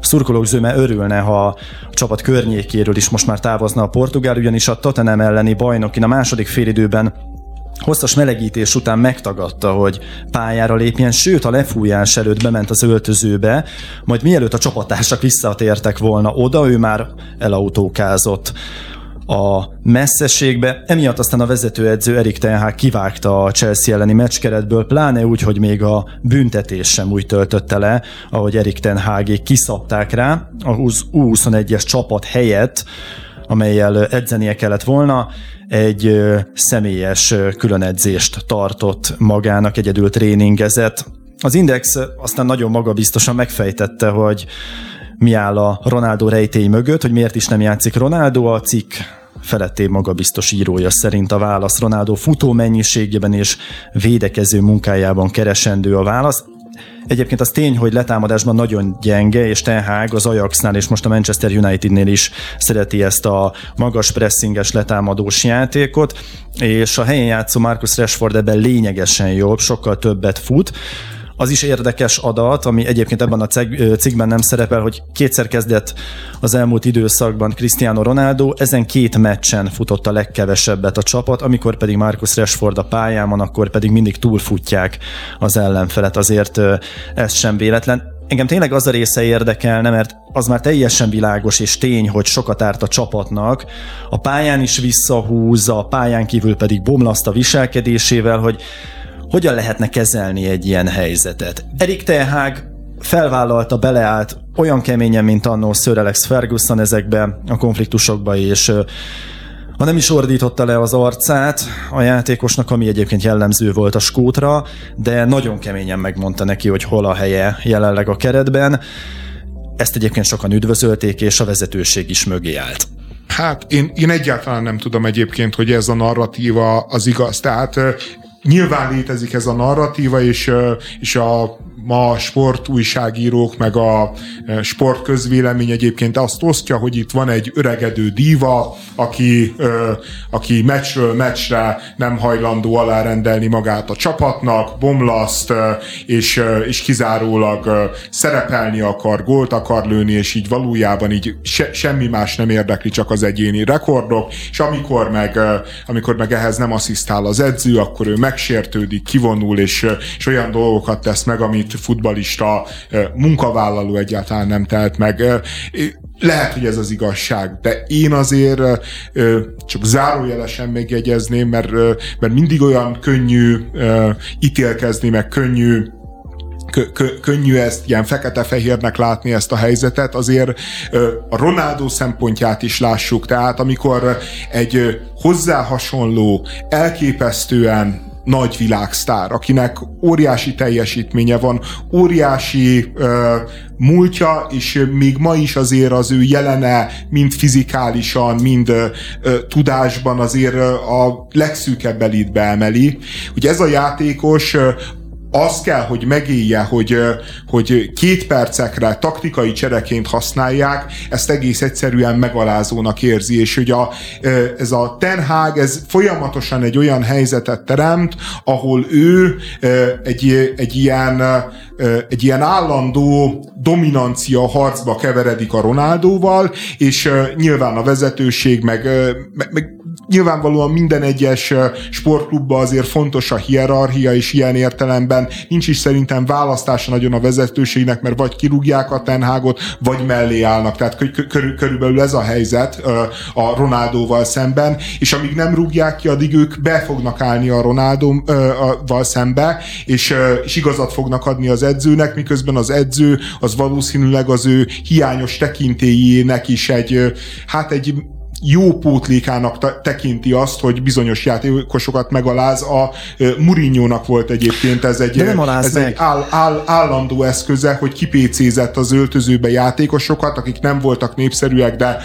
S4: A szurkolók zöme örülne, ha a csapat környékéről is most már távozna a portugál, ugyanis a Tottenham elleni bajnokin a második félidőben hosszas melegítés után megtagadta, hogy pályára lépjen, sőt a lefújás előtt bement az öltözőbe, majd mielőtt a csapatársak visszatértek volna oda, ő már elautókázott a messzeségbe. Emiatt aztán a vezetőedző Erik Ten Hag kivágta a Chelsea elleni meccskeretből, pláne úgy, hogy még a büntetés sem úgy töltötte le, ahogy Erik Ten Hagék kiszabták rá. A U21-es csapat helyett amelyel edzenie kellett volna, egy személyes különedzést tartott magának, egyedül tréningezett. Az Index aztán nagyon magabiztosan megfejtette, hogy mi áll a Ronaldo rejtély mögött, hogy miért is nem játszik Ronaldo, a cikk feletté magabiztos írója szerint a válasz Ronaldo futó mennyiségében és védekező munkájában keresendő a válasz. Egyébként az tény, hogy letámadásban nagyon gyenge, és Ten Hag az Ajaxnál és most a Manchester Unitednél is szereti ezt a magas pressinges letámadós játékot, és a helyen játszó Marcus Rashford ebben lényegesen jobb, sokkal többet fut, az is érdekes adat, ami egyébként ebben a cikkben nem szerepel, hogy kétszer kezdett az elmúlt időszakban Cristiano Ronaldo, ezen két meccsen futott a legkevesebbet a csapat, amikor pedig Marcus Rashford a pályán akkor pedig mindig túlfutják az ellenfelet, azért ez sem véletlen. Engem tényleg az a része érdekelne, mert az már teljesen világos és tény, hogy sokat árt a csapatnak. A pályán is visszahúzza, a pályán kívül pedig bomlaszt a viselkedésével, hogy hogyan lehetne kezelni egy ilyen helyzetet? Erik Tehag felvállalta, beleállt olyan keményen, mint annó Sir Alex Ferguson ezekbe a konfliktusokba, és ha nem is ordította le az arcát a játékosnak, ami egyébként jellemző volt a skótra, de nagyon keményen megmondta neki, hogy hol a helye jelenleg a keretben. Ezt egyébként sokan üdvözölték, és a vezetőség is mögé állt.
S2: Hát én, én egyáltalán nem tudom egyébként, hogy ez a narratíva az igaz. Tehát nyilván létezik ez a narratíva, és, és a ma a sportújságírók, meg a e, sportközvélemény egyébként azt osztja, hogy itt van egy öregedő díva, aki, aki meccsről meccsre nem hajlandó alárendelni magát a csapatnak, bomlaszt, és, és kizárólag szerepelni akar, gólt akar lőni, és így valójában így se, semmi más nem érdekli, csak az egyéni rekordok, és amikor meg, amikor meg ehhez nem asszisztál az edző, akkor ő megsértődik, kivonul, és, és olyan dolgokat tesz meg, amit futbalista munkavállaló egyáltalán nem telt meg. Lehet, hogy ez az igazság, de én azért csak zárójelesen megjegyezném, mert, mert mindig olyan könnyű ítélkezni, meg könnyű kö- könnyű ezt ilyen fekete-fehérnek látni ezt a helyzetet, azért a Ronaldo szempontját is lássuk, tehát amikor egy hozzá hasonló, elképesztően nagy világsztár, akinek óriási teljesítménye van, óriási ö, múltja, és még ma is azért az ő jelene mind fizikálisan, mind ö, tudásban azért a legszűkebb elitbe emeli. Ugye ez a játékos az kell, hogy megélje, hogy, hogy két percekre taktikai csereként használják, ezt egész egyszerűen megalázónak érzi, és hogy a, ez a Ten Hag, ez folyamatosan egy olyan helyzetet teremt, ahol ő egy, egy ilyen egy ilyen állandó dominancia harcba keveredik a Ronaldóval, és nyilván a vezetőség, meg, meg, meg nyilvánvalóan minden egyes sportklubban azért fontos a hierarchia, és ilyen értelemben nincs is szerintem választása nagyon a vezetőségnek, mert vagy kirúgják a Tenhágot, vagy mellé állnak. Tehát kö- körülbelül ez a helyzet a Ronaldóval szemben, és amíg nem rúgják ki, addig ők be fognak állni a Ronaldóval szembe, és, és igazat fognak adni az edzőnek, miközben az edző az valószínűleg az ő hiányos tekintélyének is egy, hát egy jó pótlékának tekinti azt, hogy bizonyos játékosokat megaláz. A Murinyónak volt egyébként ez egy, ez egy áll, áll, állandó eszköze, hogy kipécézett az öltözőbe játékosokat, akik nem voltak népszerűek, de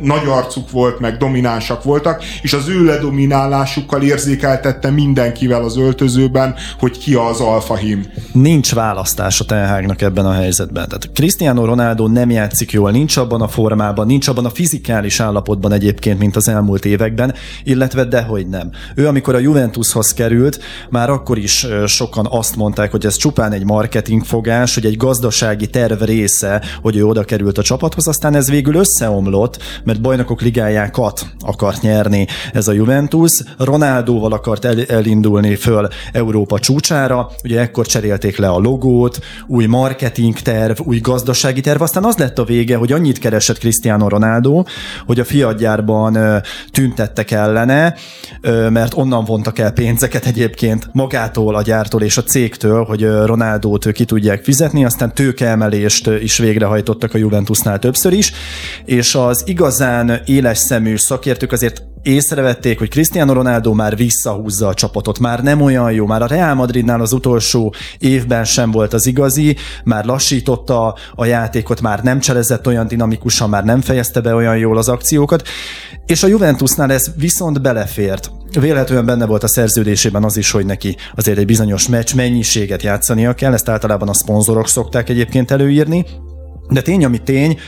S2: nagy arcuk volt, meg dominánsak voltak, és az ő ledominálásukkal érzékeltette mindenkivel az öltözőben, hogy ki az alfahim.
S4: Nincs választás a Tenhágnak ebben a helyzetben. Tehát Cristiano Ronaldo nem játszik jól, nincs abban a formában, nincs abban a fizikális állapotban, jobban egyébként, mint az elmúlt években, illetve dehogy nem. Ő, amikor a Juventushoz került, már akkor is sokan azt mondták, hogy ez csupán egy marketingfogás, hogy egy gazdasági terv része, hogy ő oda került a csapathoz, aztán ez végül összeomlott, mert bajnokok ligájákat akart nyerni ez a Juventus, Ronaldóval akart el, elindulni föl Európa csúcsára, ugye ekkor cserélték le a logót, új marketing terv, új gazdasági terv, aztán az lett a vége, hogy annyit keresett Cristiano Ronaldo, hogy a fia csapatgyárban tüntettek ellene, mert onnan vontak el pénzeket egyébként magától, a gyártól és a cégtől, hogy Ronaldót ki tudják fizetni, aztán tőkeemelést is végrehajtottak a Juventusnál többször is, és az igazán éles szemű szakértők azért észrevették, hogy Cristiano Ronaldo már visszahúzza a csapatot, már nem olyan jó, már a Real Madridnál az utolsó évben sem volt az igazi, már lassította a játékot, már nem cselezett olyan dinamikusan, már nem fejezte be olyan jól az akciókat, és a Juventusnál ez viszont belefért. Véletlenül benne volt a szerződésében az is, hogy neki azért egy bizonyos meccs mennyiséget játszania kell, ezt általában a szponzorok szokták egyébként előírni, de tény, ami tény,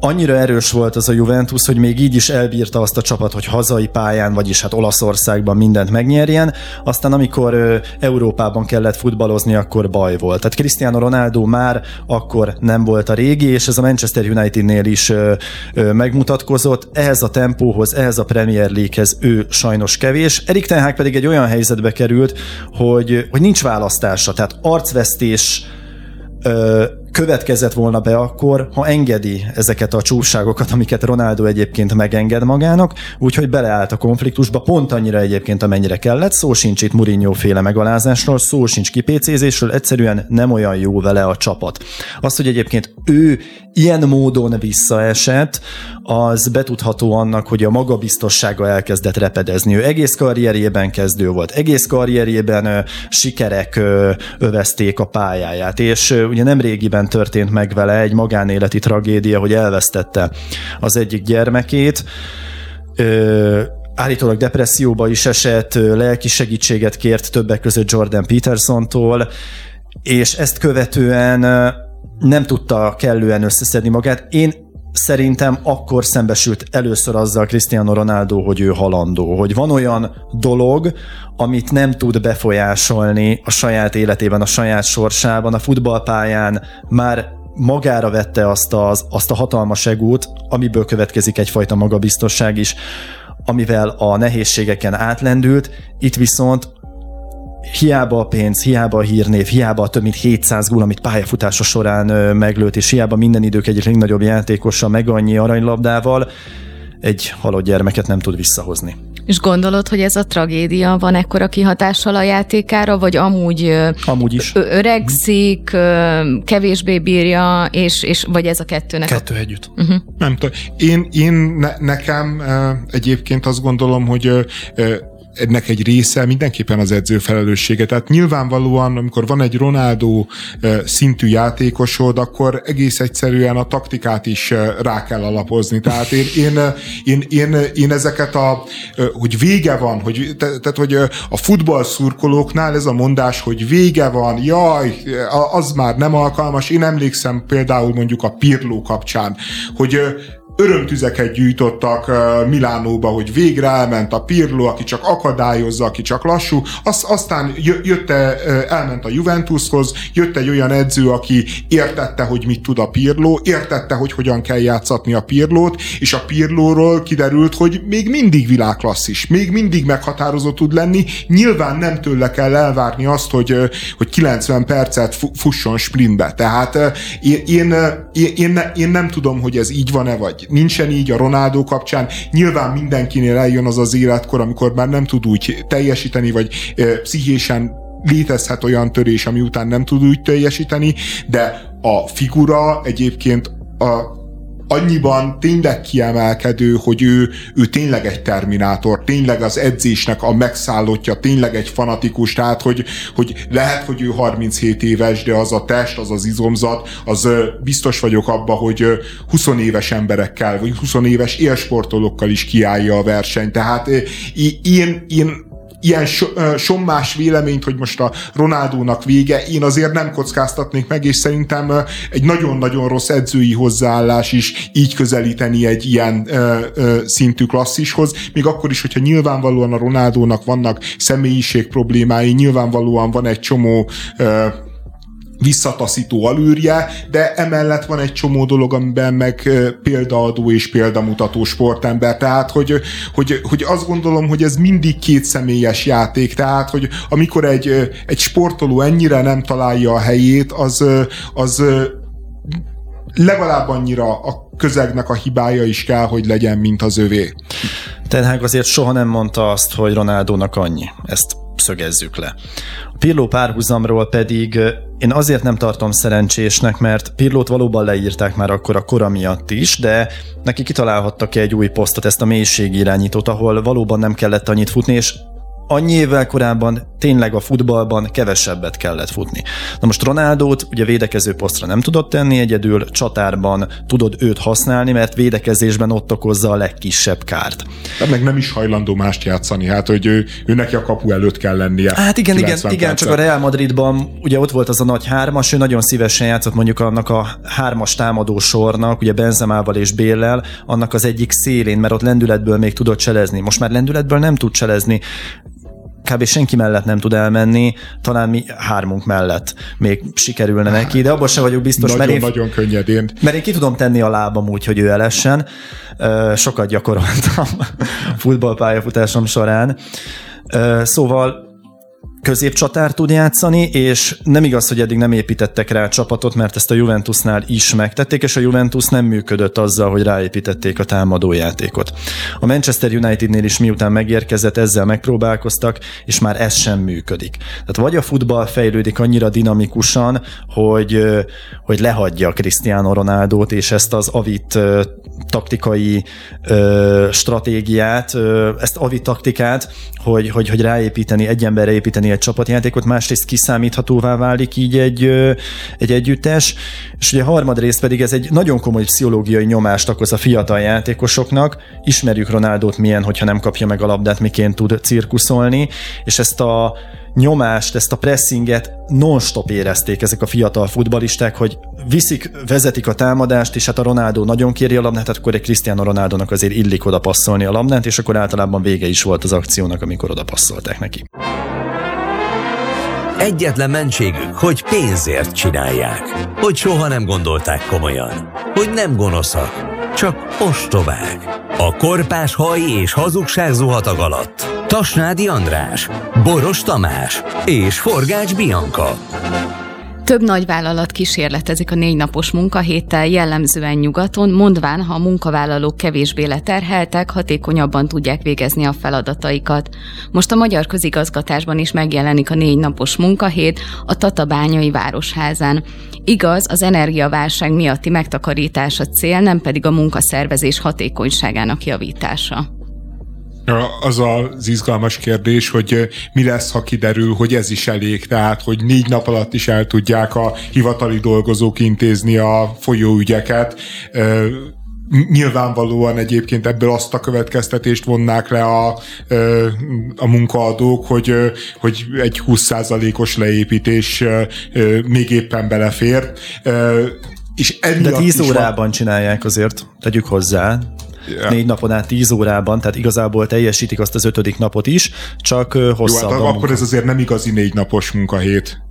S4: annyira erős volt az a Juventus, hogy még így is elbírta azt a csapat, hogy hazai pályán, vagyis hát Olaszországban mindent megnyerjen, aztán amikor ö, Európában kellett futballozni, akkor baj volt. Tehát Cristiano Ronaldo már akkor nem volt a régi, és ez a Manchester Unitednél is ö, ö, megmutatkozott. Ehhez a tempóhoz, ehhez a Premier Leaguehez ő sajnos kevés. Erik Ten Hag pedig egy olyan helyzetbe került, hogy, hogy nincs választása, tehát arcvesztés ö, következett volna be akkor, ha engedi ezeket a csúságokat, amiket Ronaldo egyébként megenged magának, úgyhogy beleállt a konfliktusba, pont annyira egyébként, amennyire kellett. Szó sincs itt Mourinho féle megalázásról, szó sincs kipécézésről, egyszerűen nem olyan jó vele a csapat. Az, hogy egyébként ő ilyen módon visszaesett, az betudható annak, hogy a magabiztossága elkezdett repedezni. Ő egész karrierjében kezdő volt, egész karrierjében sikerek övezték a pályáját, és ugye nem régiben történt meg vele egy magánéleti tragédia, hogy elvesztette az egyik gyermekét, ö, állítólag depresszióba is esett, lelki segítséget kért többek között Jordan Petersontól, és ezt követően nem tudta kellően összeszedni magát. Én szerintem akkor szembesült először azzal Cristiano Ronaldo, hogy ő halandó, hogy van olyan dolog, amit nem tud befolyásolni a saját életében, a saját sorsában, a futballpályán már magára vette azt, az, azt a hatalmas egót, amiből következik egyfajta magabiztosság is, amivel a nehézségeken átlendült, itt viszont hiába a pénz, hiába a hírnév, hiába a több mint 700 gól, amit pályafutása során meglőtt, és hiába minden idők egyik legnagyobb játékosa meg annyi aranylabdával, egy halott gyermeket nem tud visszahozni.
S3: És gondolod, hogy ez a tragédia van ekkora kihatással a játékára, vagy amúgy,
S4: amúgy is.
S3: öregszik, kevésbé bírja, és, és vagy ez a kettőnek?
S4: Kettő a... együtt.
S2: Uh-huh. Nem tudom. Én, én ne, nekem egyébként azt gondolom, hogy ennek egy része mindenképpen az edző felelőssége. Tehát nyilvánvalóan, amikor van egy Ronaldo szintű játékosod, akkor egész egyszerűen a taktikát is rá kell alapozni. Tehát én, én, én, én, én ezeket a, hogy vége van, hogy, tehát, hogy a futball szurkolóknál ez a mondás, hogy vége van, jaj, az már nem alkalmas. Én emlékszem például mondjuk a Pirló kapcsán, hogy örömtüzeket gyűjtottak Milánóba, hogy végre elment a Pirlo, aki csak akadályozza, aki csak lassú, Azt, aztán jött elment a Juventushoz, jött egy olyan edző, aki értette, hogy mit tud a Pirlo, értette, hogy hogyan kell játszatni a Pirlót, és a Pirlóról kiderült, hogy még mindig világklasszis, még mindig meghatározó tud lenni, nyilván nem tőle kell elvárni azt, hogy, hogy 90 percet fusson sprintbe. Tehát én, én, én, én nem tudom, hogy ez így van-e, vagy nincsen így a Ronaldo kapcsán. Nyilván mindenkinél eljön az az életkor, amikor már nem tud úgy teljesíteni, vagy pszichésen létezhet olyan törés, ami után nem tud úgy teljesíteni, de a figura egyébként a annyiban tényleg kiemelkedő, hogy ő, ő tényleg egy terminátor, tényleg az edzésnek a megszállottja, tényleg egy fanatikus, tehát hogy, hogy lehet, hogy ő 37 éves, de az a test, az az izomzat, az biztos vagyok abba, hogy 20 éves emberekkel, vagy 20 éves élsportolókkal is kiállja a versenyt. Tehát én, én ilyen so, sommás véleményt, hogy most a Ronaldónak vége, én azért nem kockáztatnék meg, és szerintem egy nagyon-nagyon rossz edzői hozzáállás is így közelíteni egy ilyen ö, ö, szintű klasszishoz, még akkor is, hogyha nyilvánvalóan a Ronaldónak vannak személyiség problémái, nyilvánvalóan van egy csomó ö, visszataszító alűrje, de emellett van egy csomó dolog, amiben meg példaadó és példamutató sportember, tehát hogy, hogy, hogy azt gondolom, hogy ez mindig két személyes játék, tehát hogy amikor egy, egy sportoló ennyire nem találja a helyét, az, az legalább annyira a közegnek a hibája is kell, hogy legyen, mint az övé.
S4: Ten azért soha nem mondta azt, hogy Ronaldónak annyi. Ezt szögezzük le. A Pirló párhuzamról pedig én azért nem tartom szerencsésnek, mert Pirlót valóban leírták már akkor a kora miatt is, de neki kitalálhattak egy új posztot, ezt a mélységi irányítót, ahol valóban nem kellett annyit futni, és annyi évvel korábban tényleg a futballban kevesebbet kellett futni. Na most Ronaldót ugye védekező posztra nem tudott tenni egyedül, csatárban tudod őt használni, mert védekezésben ott okozza a legkisebb kárt.
S2: De meg nem is hajlandó mást játszani, hát hogy ő, ő neki a kapu előtt kell lennie.
S4: Hát igen, igen, igen, csak a Real Madridban ugye ott volt az a nagy hármas, ő nagyon szívesen játszott mondjuk annak a hármas támadó sornak, ugye Benzemával és Béllel, annak az egyik szélén, mert ott lendületből még tudott cselezni. Most már lendületből nem tud cselezni kb. senki mellett nem tud elmenni, talán mi hármunk mellett még sikerülne neki, de abban sem vagyok biztos,
S2: nagyon,
S4: mert
S2: én, nagyon könnyedén.
S4: Mert én ki tudom tenni a lábam úgy, hogy ő elessen. Sokat gyakoroltam futballpályafutásom során. Szóval középcsatár tud játszani, és nem igaz, hogy eddig nem építettek rá a csapatot, mert ezt a Juventusnál is megtették, és a Juventus nem működött azzal, hogy ráépítették a támadójátékot. A Manchester Unitednél is miután megérkezett, ezzel megpróbálkoztak, és már ez sem működik. Tehát vagy a futball fejlődik annyira dinamikusan, hogy, hogy lehagyja Cristiano Ronaldot, és ezt az avit taktikai stratégiát, ezt avit taktikát, hogy, hogy, hogy ráépíteni, egy emberre építeni egy csapatjátékot, másrészt kiszámíthatóvá válik így egy, egy együttes, és ugye harmadrészt pedig ez egy nagyon komoly pszichológiai nyomást okoz a fiatal játékosoknak, ismerjük Ronaldot milyen, hogyha nem kapja meg a labdát, miként tud cirkuszolni, és ezt a nyomást, ezt a pressinget non-stop érezték ezek a fiatal futbalisták, hogy viszik, vezetik a támadást, és hát a Ronaldo nagyon kéri a labdát, hát akkor egy Cristiano Ronaldónak azért illik oda passzolni a labdát, és akkor általában vége is volt az akciónak, amikor oda passzolták neki.
S1: Egyetlen mentségük, hogy pénzért csinálják. Hogy soha nem gondolták komolyan. Hogy nem gonoszak, csak ostobák. A korpás haj és hazugság zuhatag alatt. Tasnádi András, Boros Tamás és Forgács Bianca.
S3: Több nagyvállalat kísérletezik a négy napos munkahéttel jellemzően nyugaton, mondván, ha a munkavállalók kevésbé leterheltek, hatékonyabban tudják végezni a feladataikat. Most a magyar közigazgatásban is megjelenik a négy napos munkahét a Tatabányai Városházán. Igaz, az energiaválság miatti megtakarítás a cél, nem pedig a munkaszervezés hatékonyságának javítása.
S2: Az az izgalmas kérdés, hogy mi lesz, ha kiderül, hogy ez is elég, tehát hogy négy nap alatt is el tudják a hivatali dolgozók intézni a folyóügyeket. Nyilvánvalóan egyébként ebből azt a következtetést vonnák le a, a munkaadók, hogy, hogy egy 20%-os leépítés még éppen belefér.
S4: És De 10 órában van... csinálják azért, tegyük hozzá yeah. négy napon át tíz órában, tehát igazából teljesítik azt az ötödik napot is, csak hosszabb. Jó,
S2: hát akkor ez azért nem igazi négy napos munkahét.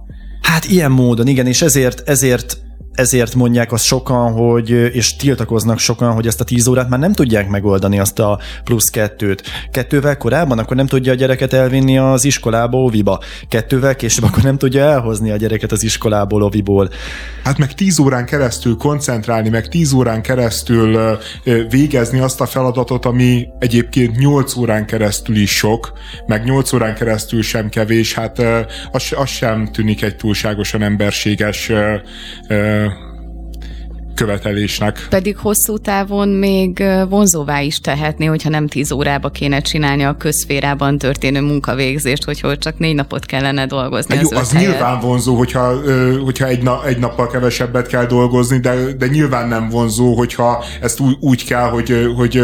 S4: Hát ilyen módon, igen, és ezért, ezért ezért mondják azt sokan, hogy, és tiltakoznak sokan, hogy ezt a tíz órát már nem tudják megoldani, azt a plusz kettőt. Kettővel korábban akkor nem tudja a gyereket elvinni az iskolába, oviba. Kettővel később akkor nem tudja elhozni a gyereket az iskolából, oviból.
S2: Hát meg tíz órán keresztül koncentrálni, meg tíz órán keresztül végezni azt a feladatot, ami egyébként nyolc órán keresztül is sok, meg nyolc órán keresztül sem kevés, hát az, az sem tűnik egy túlságosan emberséges követelésnek.
S3: Pedig hosszú távon még vonzóvá is tehetné, hogyha nem tíz órába kéne csinálni a közférában történő munkavégzést, hogy csak négy napot kellene dolgozni.
S2: Jó, az, az nyilván vonzó, hogyha, hogyha egy, na, egy nappal kevesebbet kell dolgozni, de, de nyilván nem vonzó, hogyha ezt úgy, úgy kell, hogy, hogy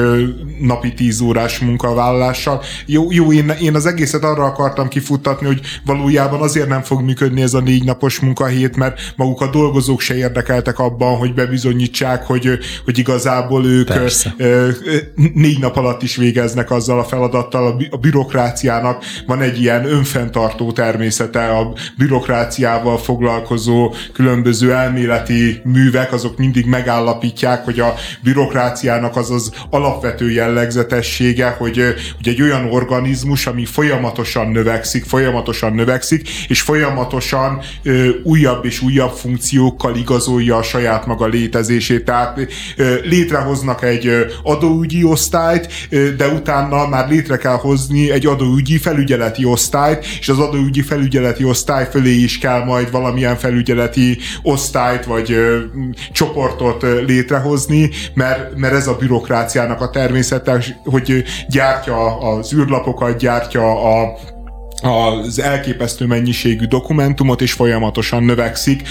S2: napi tíz órás munkavállalással. Jó, jó én, én az egészet arra akartam kifuttatni, hogy valójában azért nem fog működni ez a négy napos munkahét, mert maguk a dolgozók se érdekeltek abban, hogy bebizonyítsák bebizonyítsák, hogy, hogy igazából ők Persze. négy nap alatt is végeznek azzal a feladattal. A bürokráciának van egy ilyen önfenntartó természete, a bürokráciával foglalkozó különböző elméleti művek, azok mindig megállapítják, hogy a bürokráciának az az alapvető jellegzetessége, hogy, hogy egy olyan organizmus, ami folyamatosan növekszik, folyamatosan növekszik, és folyamatosan ö, újabb és újabb funkciókkal igazolja a saját maga lét létezését. Tehát létrehoznak egy adóügyi osztályt, de utána már létre kell hozni egy adóügyi felügyeleti osztályt, és az adóügyi felügyeleti osztály fölé is kell majd valamilyen felügyeleti osztályt vagy csoportot létrehozni, mert, mert ez a bürokráciának a természetes, hogy gyártja az űrlapokat, gyártja a az elképesztő mennyiségű dokumentumot, és folyamatosan növekszik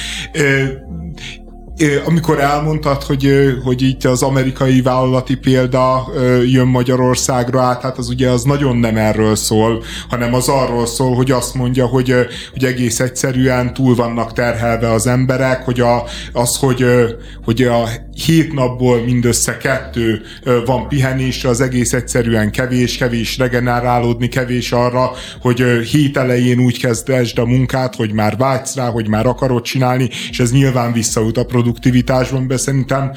S2: amikor elmondtad, hogy, hogy itt az amerikai vállalati példa jön Magyarországra át, hát az ugye az nagyon nem erről szól, hanem az arról szól, hogy azt mondja, hogy, hogy egész egyszerűen túl vannak terhelve az emberek, hogy a, az, hogy, hogy a hét napból mindössze kettő van pihenésre, az egész egyszerűen kevés, kevés regenerálódni, kevés arra, hogy hét elején úgy kezdesd a munkát, hogy már vágysz rá, hogy már akarod csinálni, és ez nyilván visszaut a produktivitásban, de szerintem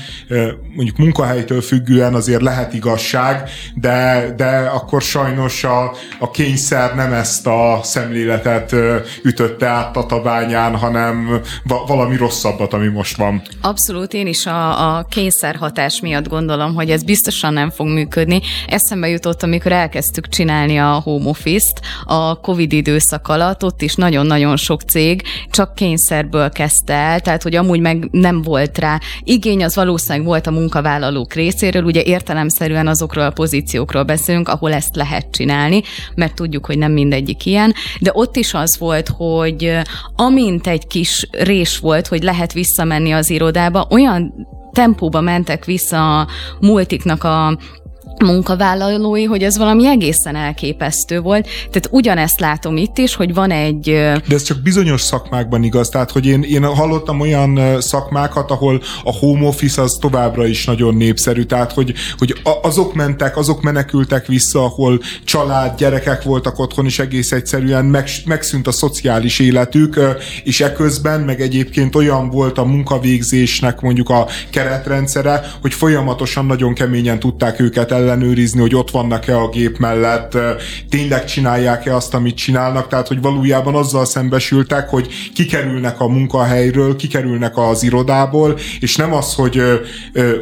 S2: mondjuk munkahelytől függően azért lehet igazság, de, de akkor sajnos a, a kényszer nem ezt a szemléletet ütötte át Tatabányán, hanem valami rosszabbat, ami most van.
S3: Abszolút, én is a, a kényszerhatás miatt gondolom, hogy ez biztosan nem fog működni. Eszembe jutott, amikor elkezdtük csinálni a home office-t a Covid időszak alatt, ott is nagyon-nagyon sok cég csak kényszerből kezdte el, tehát hogy amúgy meg nem volt rá. Igény, az valószínűleg volt a munkavállalók részéről, ugye értelemszerűen azokról a pozíciókról beszélünk, ahol ezt lehet csinálni, mert tudjuk, hogy nem mindegyik ilyen, de ott is az volt, hogy amint egy kis rés volt, hogy lehet visszamenni az irodába, olyan tempóba mentek vissza a multiknak a munkavállalói, hogy ez valami egészen elképesztő volt. Tehát ugyanezt látom itt is, hogy van egy...
S2: De ez csak bizonyos szakmákban igaz, tehát hogy én, én hallottam olyan szakmákat, ahol a home office az továbbra is nagyon népszerű, tehát hogy, hogy azok mentek, azok menekültek vissza, ahol család, gyerekek voltak otthon, és egész egyszerűen meg, megszűnt a szociális életük, és eközben meg egyébként olyan volt a munkavégzésnek mondjuk a keretrendszere, hogy folyamatosan nagyon keményen tudták őket ellenőrizni, hogy ott vannak-e a gép mellett, tényleg csinálják-e azt, amit csinálnak, tehát hogy valójában azzal szembesültek, hogy kikerülnek a munkahelyről, kikerülnek az irodából, és nem az, hogy,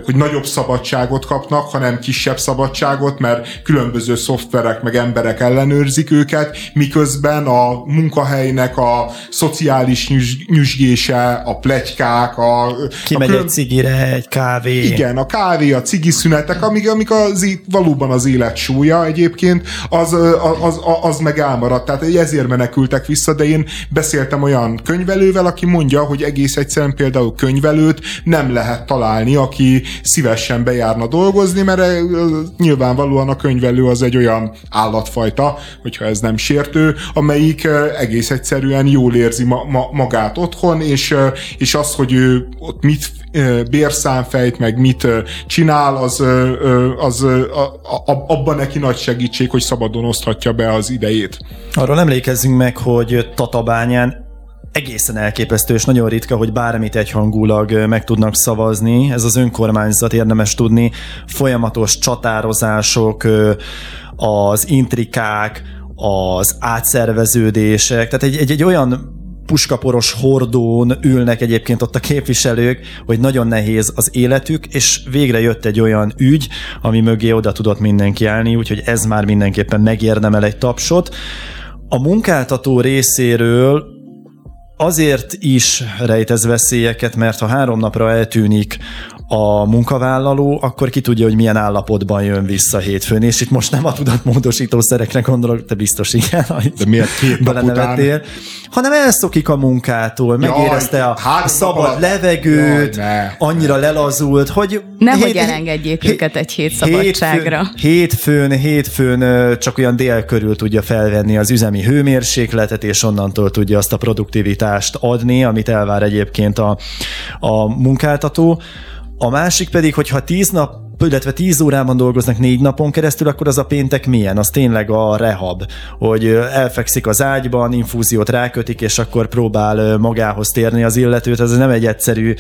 S2: hogy nagyobb szabadságot kapnak, hanem kisebb szabadságot, mert különböző szoftverek meg emberek ellenőrzik őket, miközben a munkahelynek a szociális nyüzsgése, a plegykák, a...
S4: Kimegy a külön... egy cigire, egy kávé.
S2: Igen, a kávé, a cigiszünetek, amik, amik az valóban az élet súlya egyébként, az, az, az meg elmaradt. Tehát ezért menekültek vissza, de én beszéltem olyan könyvelővel, aki mondja, hogy egész egyszerűen például könyvelőt nem lehet találni, aki szívesen bejárna dolgozni, mert nyilvánvalóan a könyvelő az egy olyan állatfajta, hogyha ez nem sértő, amelyik egész egyszerűen jól érzi ma, ma, magát otthon, és, és az, hogy ő ott mit bérszámfejt, meg mit csinál, az, az abban neki nagy segítség, hogy szabadon oszthatja be az idejét.
S4: Arról emlékezzünk meg, hogy Tatabányán egészen elképesztő, és nagyon ritka, hogy bármit egyhangulag meg tudnak szavazni. Ez az önkormányzat érdemes tudni. Folyamatos csatározások, az intrikák, az átszerveződések, tehát egy, egy, egy olyan puskaporos hordón ülnek egyébként ott a képviselők, hogy nagyon nehéz az életük, és végre jött egy olyan ügy, ami mögé oda tudott mindenki állni, úgyhogy ez már mindenképpen megérdemel egy tapsot. A munkáltató részéről azért is rejtez veszélyeket, mert ha három napra eltűnik a munkavállaló, akkor ki tudja, hogy milyen állapotban jön vissza hétfőn, és itt most nem a tudatmódosító szerekre gondolok, te biztos igen,
S2: de miért két után?
S4: hanem elszokik a munkától, megérezte a, a szabad levegőt, Jaj, ne, annyira ne. lelazult, hogy...
S3: Nehogy hét, elengedjék hét, őket egy hét szabadságra.
S4: Hétfőn, hétfőn, hétfőn csak olyan dél körül tudja felvenni az üzemi hőmérsékletet, és onnantól tudja azt a produktivitást adni, amit elvár egyébként a, a munkáltató. A másik pedig, hogyha tíz nap illetve 10 órában dolgoznak négy napon keresztül, akkor az a péntek milyen? Az tényleg a rehab, hogy elfekszik az ágyban, infúziót rákötik, és akkor próbál magához térni az illetőt. Ez nem egy egyszerű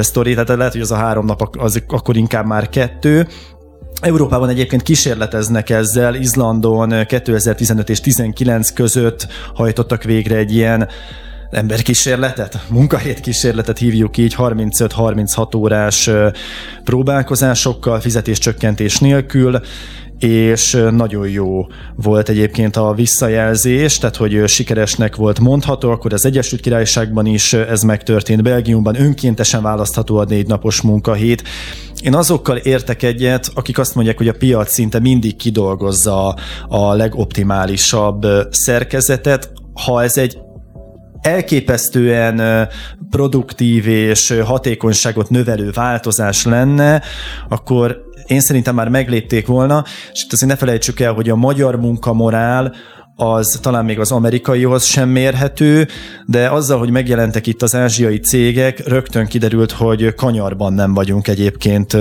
S4: sztori, tehát lehet, hogy az a három nap az akkor inkább már kettő, Európában egyébként kísérleteznek ezzel, Izlandon 2015 és 19 között hajtottak végre egy ilyen emberkísérletet, munkahét kísérletet hívjuk így 35-36 órás próbálkozásokkal, fizetéscsökkentés nélkül, és nagyon jó volt egyébként a visszajelzés, tehát hogy sikeresnek volt mondható, akkor az Egyesült Királyságban is ez megtörtént, Belgiumban önkéntesen választható a négy napos munkahét. Én azokkal értek egyet, akik azt mondják, hogy a piac szinte mindig kidolgozza a legoptimálisabb szerkezetet, ha ez egy elképesztően produktív és hatékonyságot növelő változás lenne, akkor én szerintem már meglépték volna, és itt azért ne felejtsük el, hogy a magyar munkamorál az talán még az amerikaihoz sem mérhető, de azzal, hogy megjelentek itt az ázsiai cégek, rögtön kiderült, hogy kanyarban nem vagyunk egyébként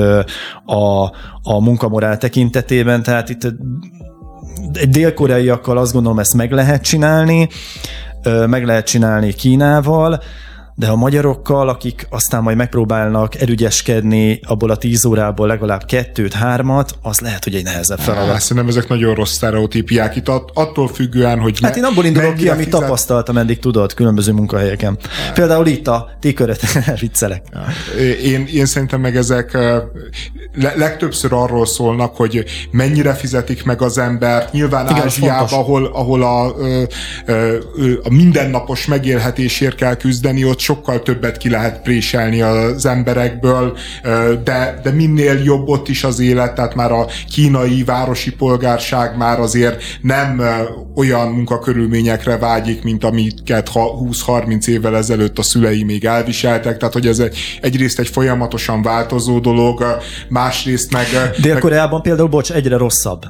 S4: a, a munkamorál tekintetében, tehát itt dél-koreaiakkal azt gondolom ezt meg lehet csinálni, meg lehet csinálni Kínával, de a magyarokkal, akik aztán majd megpróbálnak erügyeskedni abból a tíz órából legalább kettőt, hármat, az lehet, hogy egy nehezebb feladat.
S2: Hát, szerintem ezek nagyon rossz sztereotípiák itt, attól függően, hogy
S4: Hát én abból indulok ki, amit fizet... tapasztaltam eddig, tudod, különböző munkahelyeken. Hát. Például itt a ti köröt, viccelek.
S2: Én, én szerintem meg ezek le, legtöbbször arról szólnak, hogy mennyire fizetik meg az ember. Nyilván Igen, Ázsiában, ahol, ahol a, a, a mindennapos megélhetésért kell küzdeni, ott sokkal többet ki lehet préselni az emberekből, de, de minél jobb ott is az élet, tehát már a kínai városi polgárság már azért nem olyan munkakörülményekre vágyik, mint amiket 20-30 évvel ezelőtt a szülei még elviseltek, tehát hogy ez egy, egyrészt egy folyamatosan változó dolog, másrészt meg...
S4: Dél-Koreában meg... például, bocs, egyre rosszabb.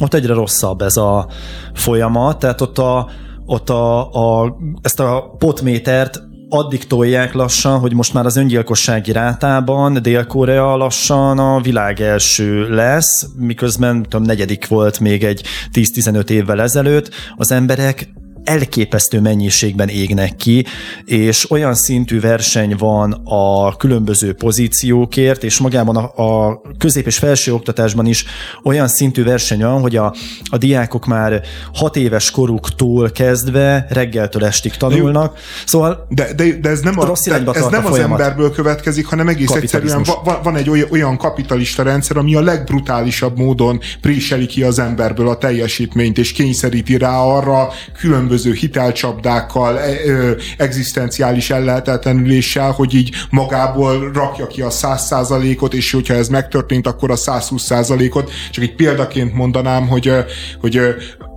S4: Ott egyre rosszabb ez a folyamat, tehát ott a ott a, a, ezt a potmétert addig tolják lassan, hogy most már az öngyilkossági rátában Dél-Korea lassan a világ első lesz, miközben tudom, negyedik volt még egy 10-15 évvel ezelőtt. Az emberek elképesztő mennyiségben égnek ki, és olyan szintű verseny van a különböző pozíciókért, és magában a, a közép- és felső oktatásban is olyan szintű verseny van, hogy a, a diákok már hat éves koruktól kezdve reggeltől estig tanulnak. Szóval
S2: de, de, de ez nem, a, rossz de ez nem az emberből következik, hanem egész egyszerűen van, van egy olyan, olyan kapitalista rendszer, ami a legbrutálisabb módon préseli ki az emberből a teljesítményt, és kényszeríti rá arra különböző különböző hitelcsapdákkal, e, egzisztenciális ellehetetlenüléssel, hogy így magából rakja ki a 100%-ot, és hogyha ez megtörtént, akkor a 120%-ot. Csak egy példaként mondanám, hogy, hogy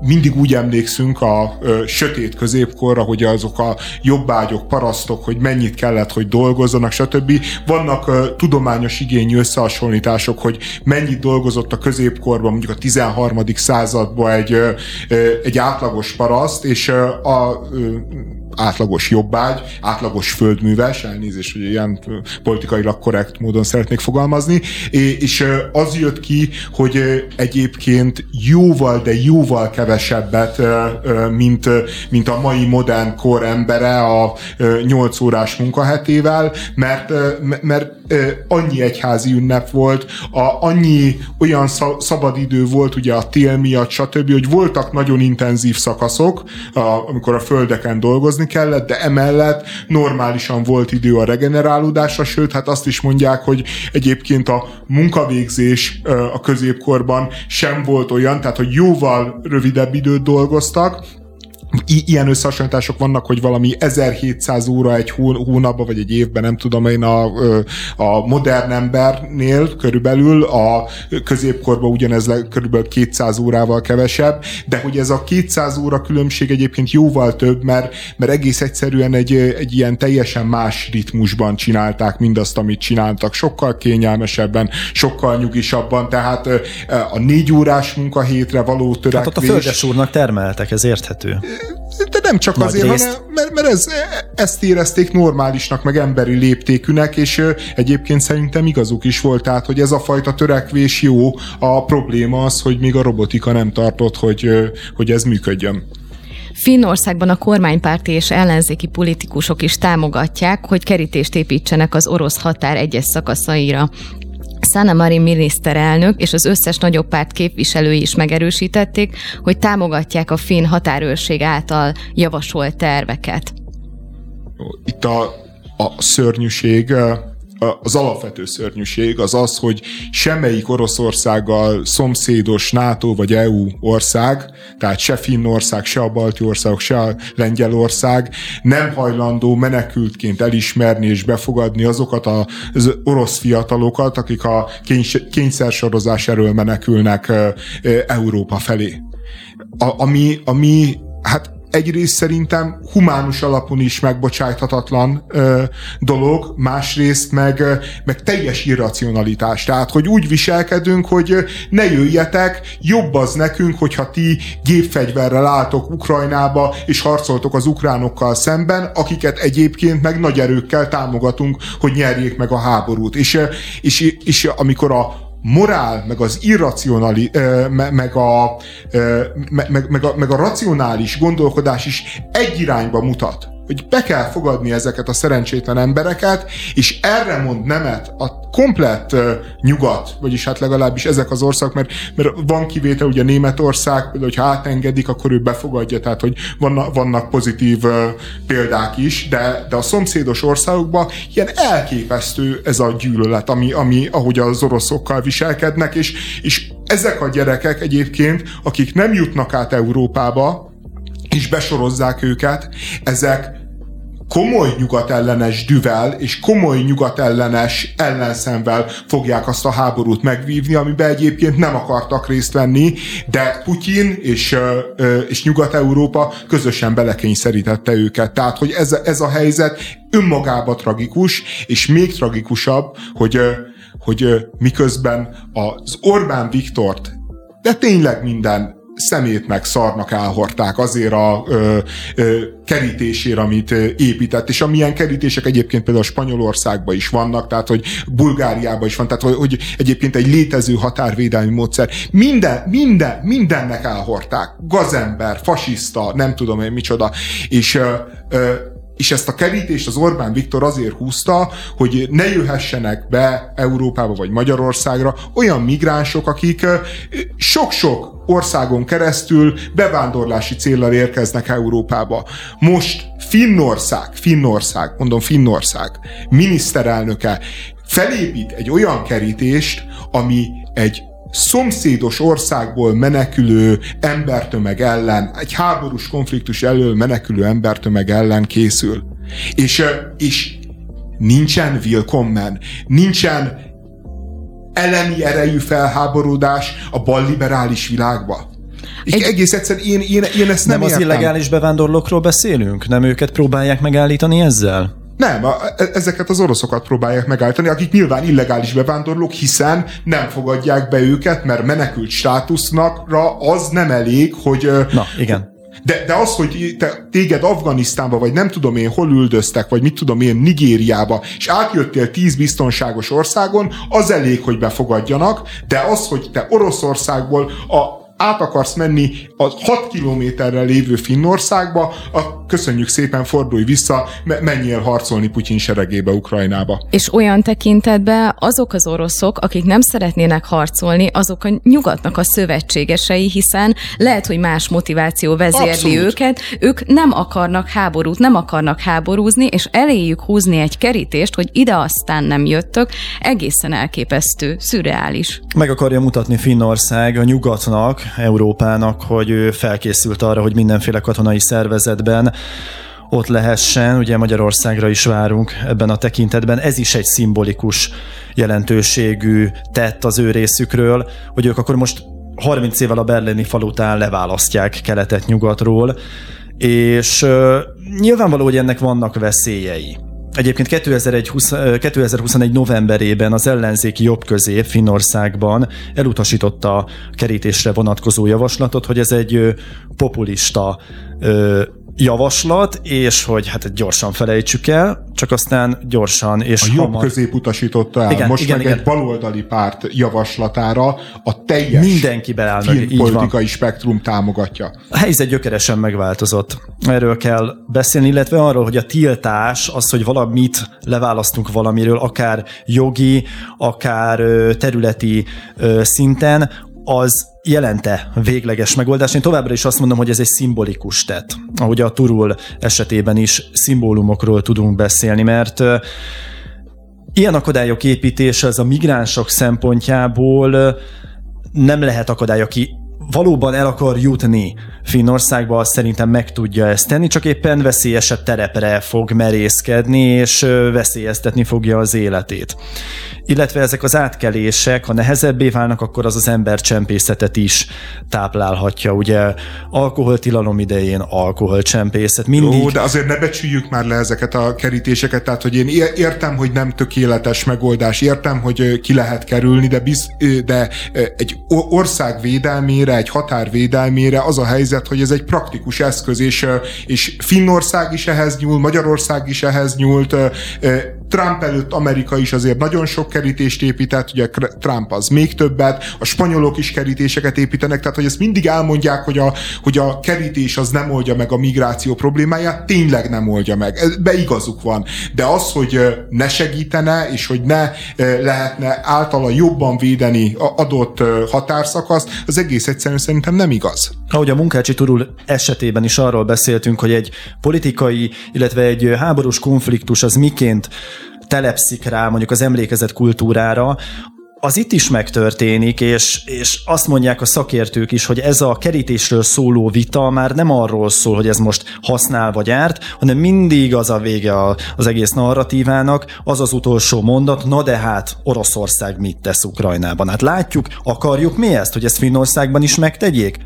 S2: mindig úgy emlékszünk a sötét középkorra, hogy azok a jobbágyok, parasztok, hogy mennyit kellett, hogy dolgozzanak, stb. Vannak tudományos igényű összehasonlítások, hogy mennyit dolgozott a középkorban, mondjuk a 13. században egy, egy átlagos paraszt, és a átlagos jobbágy, átlagos földműves, elnézést, hogy ilyen politikailag korrekt módon szeretnék fogalmazni, és az jött ki, hogy egyébként jóval, de jóval kevesebbet, mint, mint a mai modern kor embere a 8 órás munkahetével, mert, mert annyi egyházi ünnep volt, a, annyi olyan szabadidő volt ugye a tél miatt, stb., hogy voltak nagyon intenzív szakaszok, a, amikor a földeken dolgozni kellett, de emellett normálisan volt idő a regenerálódásra, sőt, hát azt is mondják, hogy egyébként a munkavégzés a középkorban sem volt olyan, tehát hogy jóval rövidebb időt dolgoztak, I- ilyen összehasonlítások vannak, hogy valami 1700 óra egy hónapban, vagy egy évben, nem tudom én, a, a modern embernél körülbelül, a középkorban ugyanez le, körülbelül 200 órával kevesebb, de hogy ez a 200 óra különbség egyébként jóval több, mert, mert egész egyszerűen egy, egy ilyen teljesen más ritmusban csinálták mindazt, amit csináltak, sokkal kényelmesebben, sokkal nyugisabban, tehát a négy órás munkahétre való törekvés... Hát
S4: ott a földes úrnak termeltek, ez érthető
S2: de nem csak Nagy azért, részt. hanem mert, mert ez, ezt érezték normálisnak, meg emberi léptékűnek, és egyébként szerintem igazuk is volt, tehát, hogy ez a fajta törekvés jó, a probléma az, hogy még a robotika nem tartott, hogy, hogy ez működjön.
S3: Finnországban a kormánypárti és ellenzéki politikusok is támogatják, hogy kerítést építsenek az orosz határ egyes szakaszaira. Sanna Marin miniszterelnök és az összes nagyobb párt képviselői is megerősítették, hogy támogatják a finn határőrség által javasolt terveket.
S2: itt a, a szörnyűség az alapvető szörnyűség az az, hogy semmelyik Oroszországgal szomszédos NATO vagy EU ország, tehát se Finnország, se a balti országok, se a Lengyelország nem hajlandó menekültként elismerni és befogadni azokat az orosz fiatalokat, akik a kényszersorozás erről menekülnek Európa felé. A, ami, ami hát egyrészt szerintem humánus alapon is megbocsájthatatlan ö, dolog, másrészt meg, meg teljes irracionalitás. Tehát, hogy úgy viselkedünk, hogy ne jöjjetek, jobb az nekünk, hogyha ti gépfegyverrel álltok Ukrajnába, és harcoltok az ukránokkal szemben, akiket egyébként meg nagy erőkkel támogatunk, hogy nyerjék meg a háborút. És, és, és amikor a morál, meg az irracionali, meg a, meg, meg, a, meg a racionális gondolkodás is egy irányba mutat hogy be kell fogadni ezeket a szerencsétlen embereket, és erre mond nemet a komplett nyugat, vagyis hát legalábbis ezek az országok, mert, mert van kivétel, ugye Németország, például, hogyha átengedik, akkor ő befogadja, tehát hogy vannak, vannak pozitív példák is, de, de a szomszédos országokban ilyen elképesztő ez a gyűlölet, ami, ami ahogy az oroszokkal viselkednek, és, és ezek a gyerekek egyébként, akik nem jutnak át Európába, és besorozzák őket, ezek komoly nyugatellenes düvel és komoly nyugatellenes ellenszemvel fogják azt a háborút megvívni, amiben egyébként nem akartak részt venni, de Putyin és, és Nyugat-Európa közösen belekényszerítette őket. Tehát, hogy ez, ez a helyzet önmagában tragikus, és még tragikusabb, hogy, hogy miközben az Orbán Viktort de tényleg minden szemét meg szarnak elhordták azért a ö, ö, kerítésére, amit épített, és amilyen kerítések egyébként például Spanyolországban is vannak, tehát hogy Bulgáriában is van, tehát hogy, hogy egyébként egy létező határvédelmi módszer. Minden, minden, mindennek elhordták. Gazember, fasiszta, nem tudom én micsoda. És ö, ö, és ezt a kerítést az Orbán Viktor azért húzta, hogy ne jöhessenek be Európába vagy Magyarországra olyan migránsok, akik sok-sok országon keresztül bevándorlási céllal érkeznek Európába. Most Finnország, Finnország, mondom Finnország miniszterelnöke felépít egy olyan kerítést, ami egy szomszédos országból menekülő embertömeg ellen, egy háborús konfliktus elől menekülő embertömeg ellen készül. És, és nincsen willkommen, nincsen elemi erejű felháborodás a balliberális világba. És egy... egész egyszerűen én, én, én ezt nem
S4: Nem
S2: értem.
S4: az illegális bevándorlókról beszélünk? Nem őket próbálják megállítani ezzel?
S2: Nem, a, e, ezeket az oroszokat próbálják megállítani, akik nyilván illegális bevándorlók, hiszen nem fogadják be őket, mert menekült státusznakra az nem elég, hogy...
S4: Na, igen.
S2: De, de az, hogy te, téged Afganisztánba, vagy nem tudom én, hol üldöztek, vagy mit tudom én, Nigériába, és átjöttél tíz biztonságos országon, az elég, hogy befogadjanak, de az, hogy te Oroszországból a át akarsz menni a 6 kilométerrel lévő Finnországba, a köszönjük szépen, fordulj vissza, menjél harcolni Putyin seregébe Ukrajnába.
S3: És olyan tekintetben azok az oroszok, akik nem szeretnének harcolni, azok a nyugatnak a szövetségesei, hiszen lehet, hogy más motiváció vezérli Abszolút. őket, ők nem akarnak háborút, nem akarnak háborúzni, és eléjük húzni egy kerítést, hogy ide aztán nem jöttök, egészen elképesztő, szürreális.
S4: Meg akarja mutatni Finnország a nyugatnak, Európának, hogy ő felkészült arra, hogy mindenféle katonai szervezetben ott lehessen, ugye Magyarországra is várunk ebben a tekintetben. Ez is egy szimbolikus jelentőségű tett az ő részükről, hogy ők akkor most 30 évvel a berlini fal után leválasztják keletet nyugatról, és uh, nyilvánvaló, hogy ennek vannak veszélyei. Egyébként 2001, 2021 novemberében az ellenzéki jobbközép Finnországban elutasította a kerítésre vonatkozó javaslatot, hogy ez egy populista javaslat, és hogy hát gyorsan felejtsük el, csak aztán gyorsan és
S2: A jobb közép utasította el. Igen, Most igen, meg igen. egy baloldali párt javaslatára a teljes
S4: Mindenki beáll meg,
S2: politikai spektrum támogatja.
S4: A helyzet gyökeresen megváltozott. Erről kell beszélni, illetve arról, hogy a tiltás, az, hogy valamit leválasztunk valamiről, akár jogi, akár területi szinten, az jelente végleges megoldás. Én továbbra is azt mondom, hogy ez egy szimbolikus tett. Ahogy a Turul esetében is szimbólumokról tudunk beszélni, mert ilyen akadályok építése az a migránsok szempontjából nem lehet akadály, aki valóban el akar jutni Finnországba, az szerintem meg tudja ezt tenni, csak éppen veszélyesebb terepre fog merészkedni, és veszélyeztetni fogja az életét. Illetve ezek az átkelések, ha nehezebbé válnak, akkor az az ember csempészetet is táplálhatja. Ugye alkoholtilalom idején alkoholcsempészet. Mindig...
S2: Jó, de azért ne becsüljük már le ezeket a kerítéseket, tehát hogy én értem, hogy nem tökéletes megoldás, értem, hogy ki lehet kerülni, de, biz, de egy ország védelmére, egy határ védelmére az a helyzet, hogy ez egy praktikus eszköz, és, és Finnország is ehhez nyúl, Magyarország is ehhez nyúlt, Trump előtt Amerika is azért nagyon sok kerítést épített, ugye Trump az még többet, a spanyolok is kerítéseket építenek, tehát hogy ezt mindig elmondják, hogy a, hogy a kerítés az nem oldja meg a migráció problémáját, tényleg nem oldja meg. Beigazuk van. De az, hogy ne segítene, és hogy ne lehetne általa jobban védeni adott határszakaszt, az egész egyszerűen szerintem nem igaz.
S4: Ahogy a munkácsi turul esetében is arról beszéltünk, hogy egy politikai, illetve egy háborús konfliktus az miként telepszik rá mondjuk az emlékezet kultúrára, az itt is megtörténik, és, és azt mondják a szakértők is, hogy ez a kerítésről szóló vita már nem arról szól, hogy ez most használ vagy árt, hanem mindig az a vége az egész narratívának, az az utolsó mondat, na de hát Oroszország mit tesz Ukrajnában? Hát látjuk, akarjuk mi ezt, hogy ezt Finnországban is megtegyék?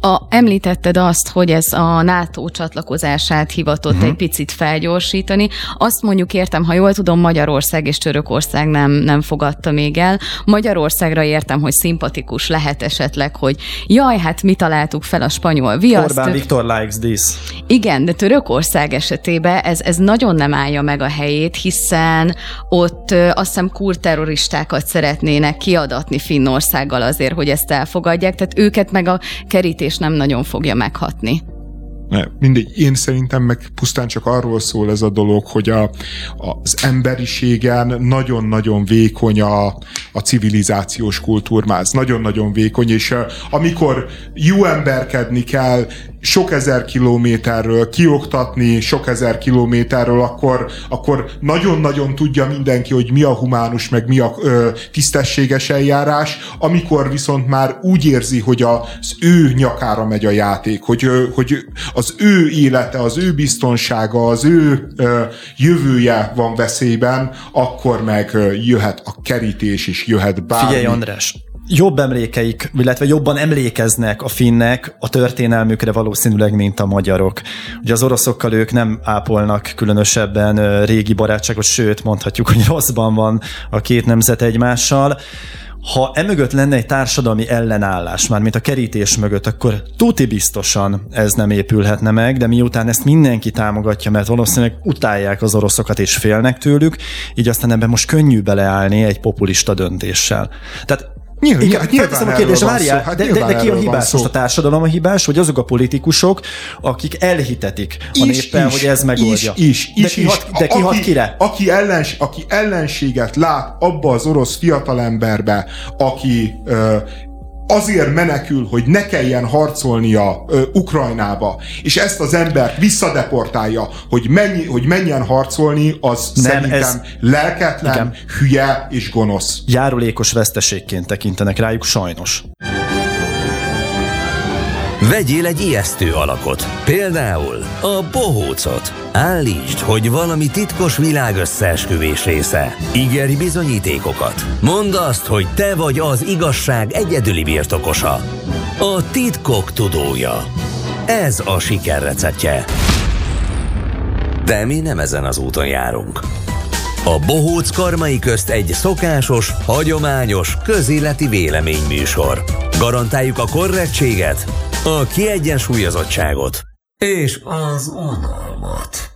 S3: A, említetted azt, hogy ez a NATO csatlakozását hivatott uh-huh. egy picit felgyorsítani. Azt mondjuk értem, ha jól tudom, Magyarország és Törökország nem, nem fogadta még el. Magyarországra értem, hogy szimpatikus lehet esetleg, hogy jaj, hát mi találtuk fel a spanyol viaszt.
S4: Orbán Viktor likes this.
S3: Igen, de Törökország esetében ez, ez nagyon nem állja meg a helyét, hiszen ott azt hiszem kurterroristákat szeretnének kiadatni Finnországgal azért, hogy ezt elfogadják, tehát őket meg a kerítés és nem nagyon fogja meghatni.
S2: Mindegy, én szerintem meg pusztán csak arról szól ez a dolog, hogy a, az emberiségen nagyon-nagyon vékony a, a civilizációs kultúrmáz. Nagyon-nagyon vékony, és amikor jó emberkedni kell, sok ezer kilométerről, kioktatni sok ezer kilométerről, akkor, akkor nagyon-nagyon tudja mindenki, hogy mi a humánus, meg mi a ö, tisztességes eljárás, amikor viszont már úgy érzi, hogy az ő nyakára megy a játék, hogy, hogy az ő élete, az ő biztonsága, az ő ö, jövője van veszélyben, akkor meg jöhet a kerítés is, jöhet bármi.
S4: Figyelj András, jobb emlékeik, illetve jobban emlékeznek a finnek a történelmükre valószínűleg, mint a magyarok. Ugye az oroszokkal ők nem ápolnak különösebben régi barátságot, sőt mondhatjuk, hogy rosszban van a két nemzet egymással. Ha emögött lenne egy társadalmi ellenállás, már mint a kerítés mögött, akkor tuti biztosan ez nem épülhetne meg, de miután ezt mindenki támogatja, mert valószínűleg utálják az oroszokat és félnek tőlük, így aztán ebben most könnyű beleállni egy populista döntéssel. Tehát Nyilván, Igen, nyilván a kérdést, várjál, hát de, de, de ki a hibás? Most a társadalom a hibás, vagy azok a politikusok, akik elhitetik a is, néppel, is, hogy ez megoldja.
S2: Is, is,
S4: de ki hat, de ki hat kire?
S2: Aki, ellens, aki ellenséget lát abba az orosz fiatalemberbe, aki ö, azért menekül, hogy ne kelljen harcolnia ö, Ukrajnába, és ezt az embert visszadeportálja, hogy, mennyi, hogy menjen harcolni, az Nem, szerintem ez... lelketlen, Igen. hülye és gonosz.
S4: Járulékos veszteségként tekintenek rájuk, sajnos.
S1: Vegyél egy ijesztő alakot, például a bohócot. Állítsd, hogy valami titkos világösszeesküvés része. Ígérj bizonyítékokat. Mondd azt, hogy te vagy az igazság egyedüli birtokosa. A titkok tudója. Ez a siker receptje. De mi nem ezen az úton járunk. A Bohóc karmai közt egy szokásos, hagyományos, közéleti véleményműsor. Garantáljuk a korrektséget, a kiegyensúlyozottságot és az unalmat.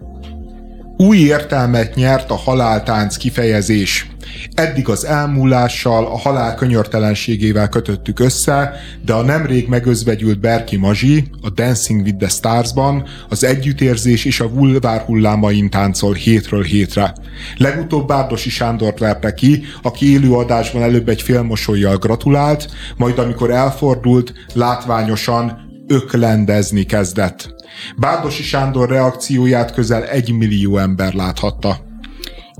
S2: Új értelmet nyert a haláltánc kifejezés. Eddig az elmúlással, a halál könyörtelenségével kötöttük össze, de a nemrég megözvegyült Berki Mazsi, a Dancing with the Stars-ban az együttérzés és a vulvár hullámain táncol hétről hétre. Legutóbb Bárdosi Sándort verte ki, aki élőadásban előbb egy félmosolyjal gratulált, majd amikor elfordult, látványosan öklendezni kezdett. Bárdosi Sándor reakcióját közel egy millió ember láthatta.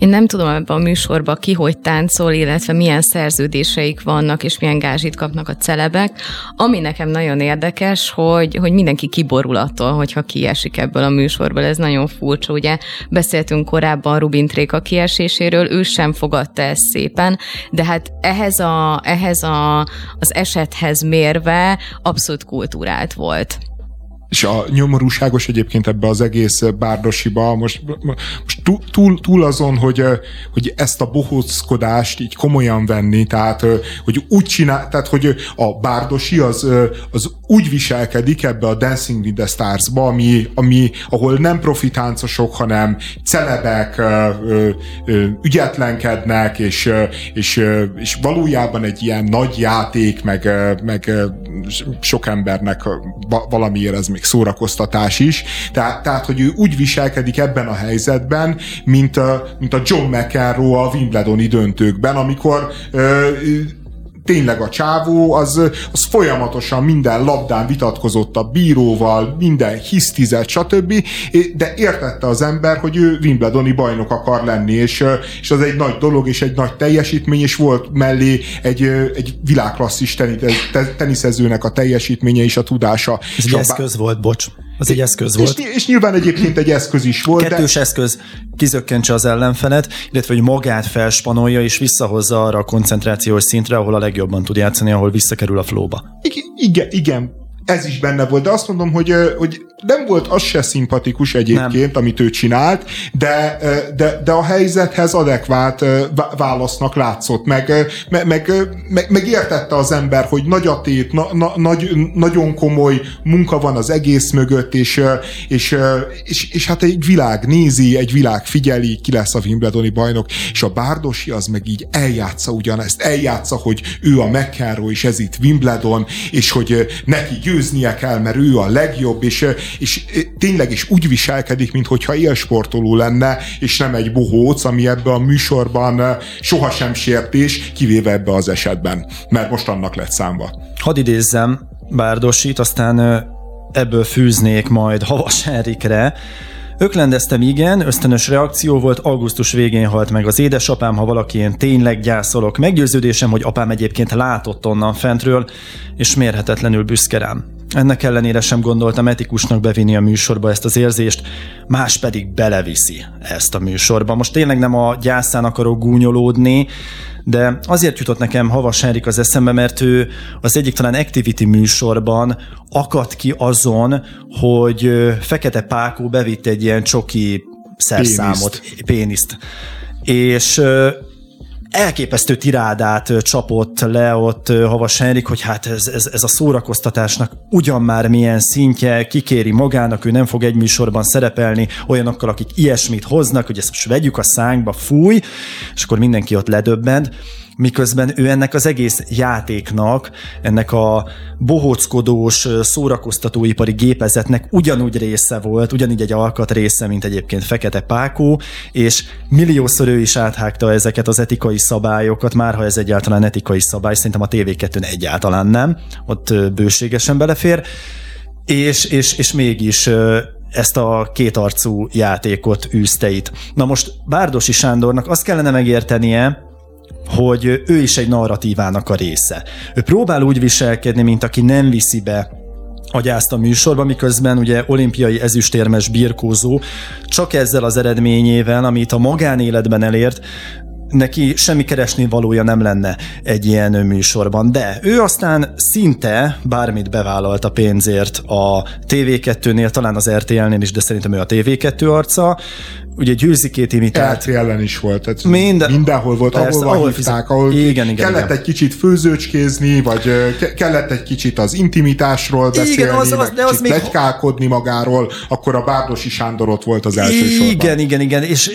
S3: Én nem tudom ebben a műsorban ki hogy táncol, illetve milyen szerződéseik vannak, és milyen gázsit kapnak a celebek. Ami nekem nagyon érdekes, hogy, hogy mindenki kiborul attól, hogyha kiesik ebből a műsorból. Ez nagyon furcsa, ugye beszéltünk korábban Rubin Tréka kieséséről, ő sem fogadta ezt szépen, de hát ehhez, a, ehhez a, az esethez mérve abszolút kultúrált volt
S2: és a nyomorúságos egyébként ebbe az egész bárdosiba, most, most túl, túl azon, hogy, hogy ezt a bohóckodást így komolyan venni, tehát hogy úgy csinál, tehát hogy a bárdosi az, az úgy viselkedik ebbe a Dancing with the Stars-ba, ami, ami, ahol nem profitáncosok, hanem celebek ügyetlenkednek, és, és, és valójában egy ilyen nagy játék, meg, meg sok embernek valamiért ez még még szórakoztatás is. Tehát, tehát, hogy ő úgy viselkedik ebben a helyzetben, mint mint a John McEnroe a Wimbledoni döntőkben, amikor ö, tényleg a csávó, az, az folyamatosan minden labdán vitatkozott a bíróval, minden hisztizett, stb. De értette az ember, hogy ő Wimbledoni bajnok akar lenni, és, és az egy nagy dolog, és egy nagy teljesítmény, és volt mellé egy, egy világklasszis teniszezőnek a teljesítménye és a tudása.
S4: Ez egy eszköz volt, bocs. Az egy eszköz volt.
S2: És, és nyilván egyébként egy eszköz is volt.
S4: Kettős de... eszköz kizökkentse az ellenfelet, illetve hogy magát felspanolja és visszahozza arra a koncentrációs szintre, ahol a legjobban tud játszani, ahol visszakerül a flóba.
S2: Igen, igen, ez is benne volt, de azt mondom, hogy, hogy nem volt az se szimpatikus egyébként, nem. amit ő csinált, de, de, de a helyzethez adekvát válasznak látszott, meg, meg, meg, meg, értette az ember, hogy nagy a tét, na, na, nagy, nagyon komoly munka van az egész mögött, és, és, és, és hát egy világ nézi, egy világ figyeli, ki lesz a Wimbledoni bajnok, és a Bárdosi az meg így eljátsza ugyanezt, eljátsza, hogy ő a McEnroe, és ez itt Wimbledon, és hogy neki győznie kell, mert ő a legjobb, és, és tényleg is úgy viselkedik, mintha élsportoló lenne, és nem egy bohóc, ami ebbe a műsorban sohasem sértés, kivéve ebbe az esetben, mert most annak lett számba.
S4: Hadd idézzem Bárdosit, aztán ebből fűznék majd Havas Erikre, Öklendeztem igen, ösztönös reakció volt, augusztus végén halt meg az édesapám, ha valaki én tényleg gyászolok. Meggyőződésem, hogy apám egyébként látott onnan fentről, és mérhetetlenül büszke rám. Ennek ellenére sem gondoltam etikusnak bevinni a műsorba ezt az érzést, más pedig beleviszi ezt a műsorba. Most tényleg nem a gyászán akarok gúnyolódni, de azért jutott nekem Havas Henrik az eszembe, mert ő az egyik talán Activity műsorban akadt ki azon, hogy Fekete Pákó bevitt egy ilyen csoki szerszámot, péniszt, péniszt. és elképesztő tirádát csapott le ott Havas Henrik, hogy hát ez, ez, ez a szórakoztatásnak ugyan már milyen szintje, kikéri magának, ő nem fog egy műsorban szerepelni olyanokkal, akik ilyesmit hoznak, hogy ezt most vegyük a szánkba, fúj, és akkor mindenki ott ledöbbent miközben ő ennek az egész játéknak, ennek a bohóckodós, szórakoztatóipari gépezetnek ugyanúgy része volt, ugyanígy egy alkat része, mint egyébként Fekete Pákó, és milliószor ő is áthágta ezeket az etikai szabályokat, már ha ez egyáltalán etikai szabály, szerintem a TV2-n egyáltalán nem, ott bőségesen belefér, és, és, és mégis ezt a kétarcú játékot űzte itt. Na most Bárdosi Sándornak azt kellene megértenie, hogy ő is egy narratívának a része. Ő próbál úgy viselkedni, mint aki nem viszi be a gyászt a műsorba, miközben ugye olimpiai ezüstérmes birkózó csak ezzel az eredményével, amit a magánéletben elért, neki semmi keresni valója nem lenne egy ilyen műsorban, de ő aztán szinte bármit bevállalt a pénzért a TV2-nél, talán az RTL-nél is, de szerintem ő a TV2 arca, ugye győzikét imitált.
S2: RTL-en is volt, tehát Minden, mindenhol volt, persze, ahol, ahol hívták, ahol igen, igen, kellett igen. egy kicsit főzőcskézni, vagy kellett egy kicsit az intimitásról beszélni, igen, az, az, de az még... legykálkodni magáról, akkor a Bárdosi Sándor ott volt az első
S4: igen,
S2: sorban.
S4: Igen, igen, igen, és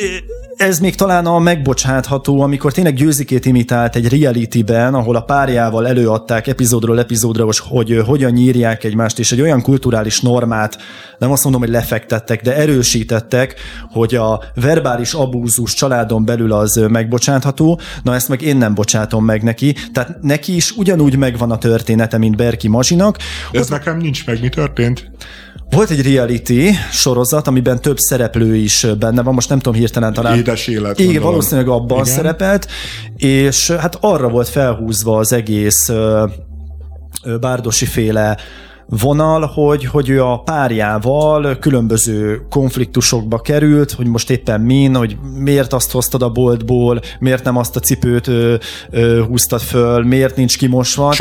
S4: ez még talán a megbocsátható, amikor tényleg győzikét imitált egy reality-ben, ahol a párjával előadták epizódról epizódra, hogy hogyan nyírják egymást, és egy olyan kulturális normát, nem azt mondom, hogy lefektettek, de erősítettek, hogy a verbális abúzus családon belül az megbocsátható, na ezt meg én nem bocsátom meg neki, tehát neki is ugyanúgy megvan a története, mint Berki Mazsinak.
S2: Ez Ott... nekem nincs meg, mi történt?
S4: Volt egy reality sorozat, amiben több szereplő is benne van, most nem tudom hirtelen talán.
S2: Édes élet.
S4: Igen, valószínűleg abban Igen. szerepelt, és hát arra volt felhúzva az egész Bárdosi féle vonal, hogy, hogy ő a párjával különböző konfliktusokba került, hogy most éppen min, hogy miért azt hoztad a boltból, miért nem azt a cipőt ö, ö, húztad föl, miért nincs kimosva.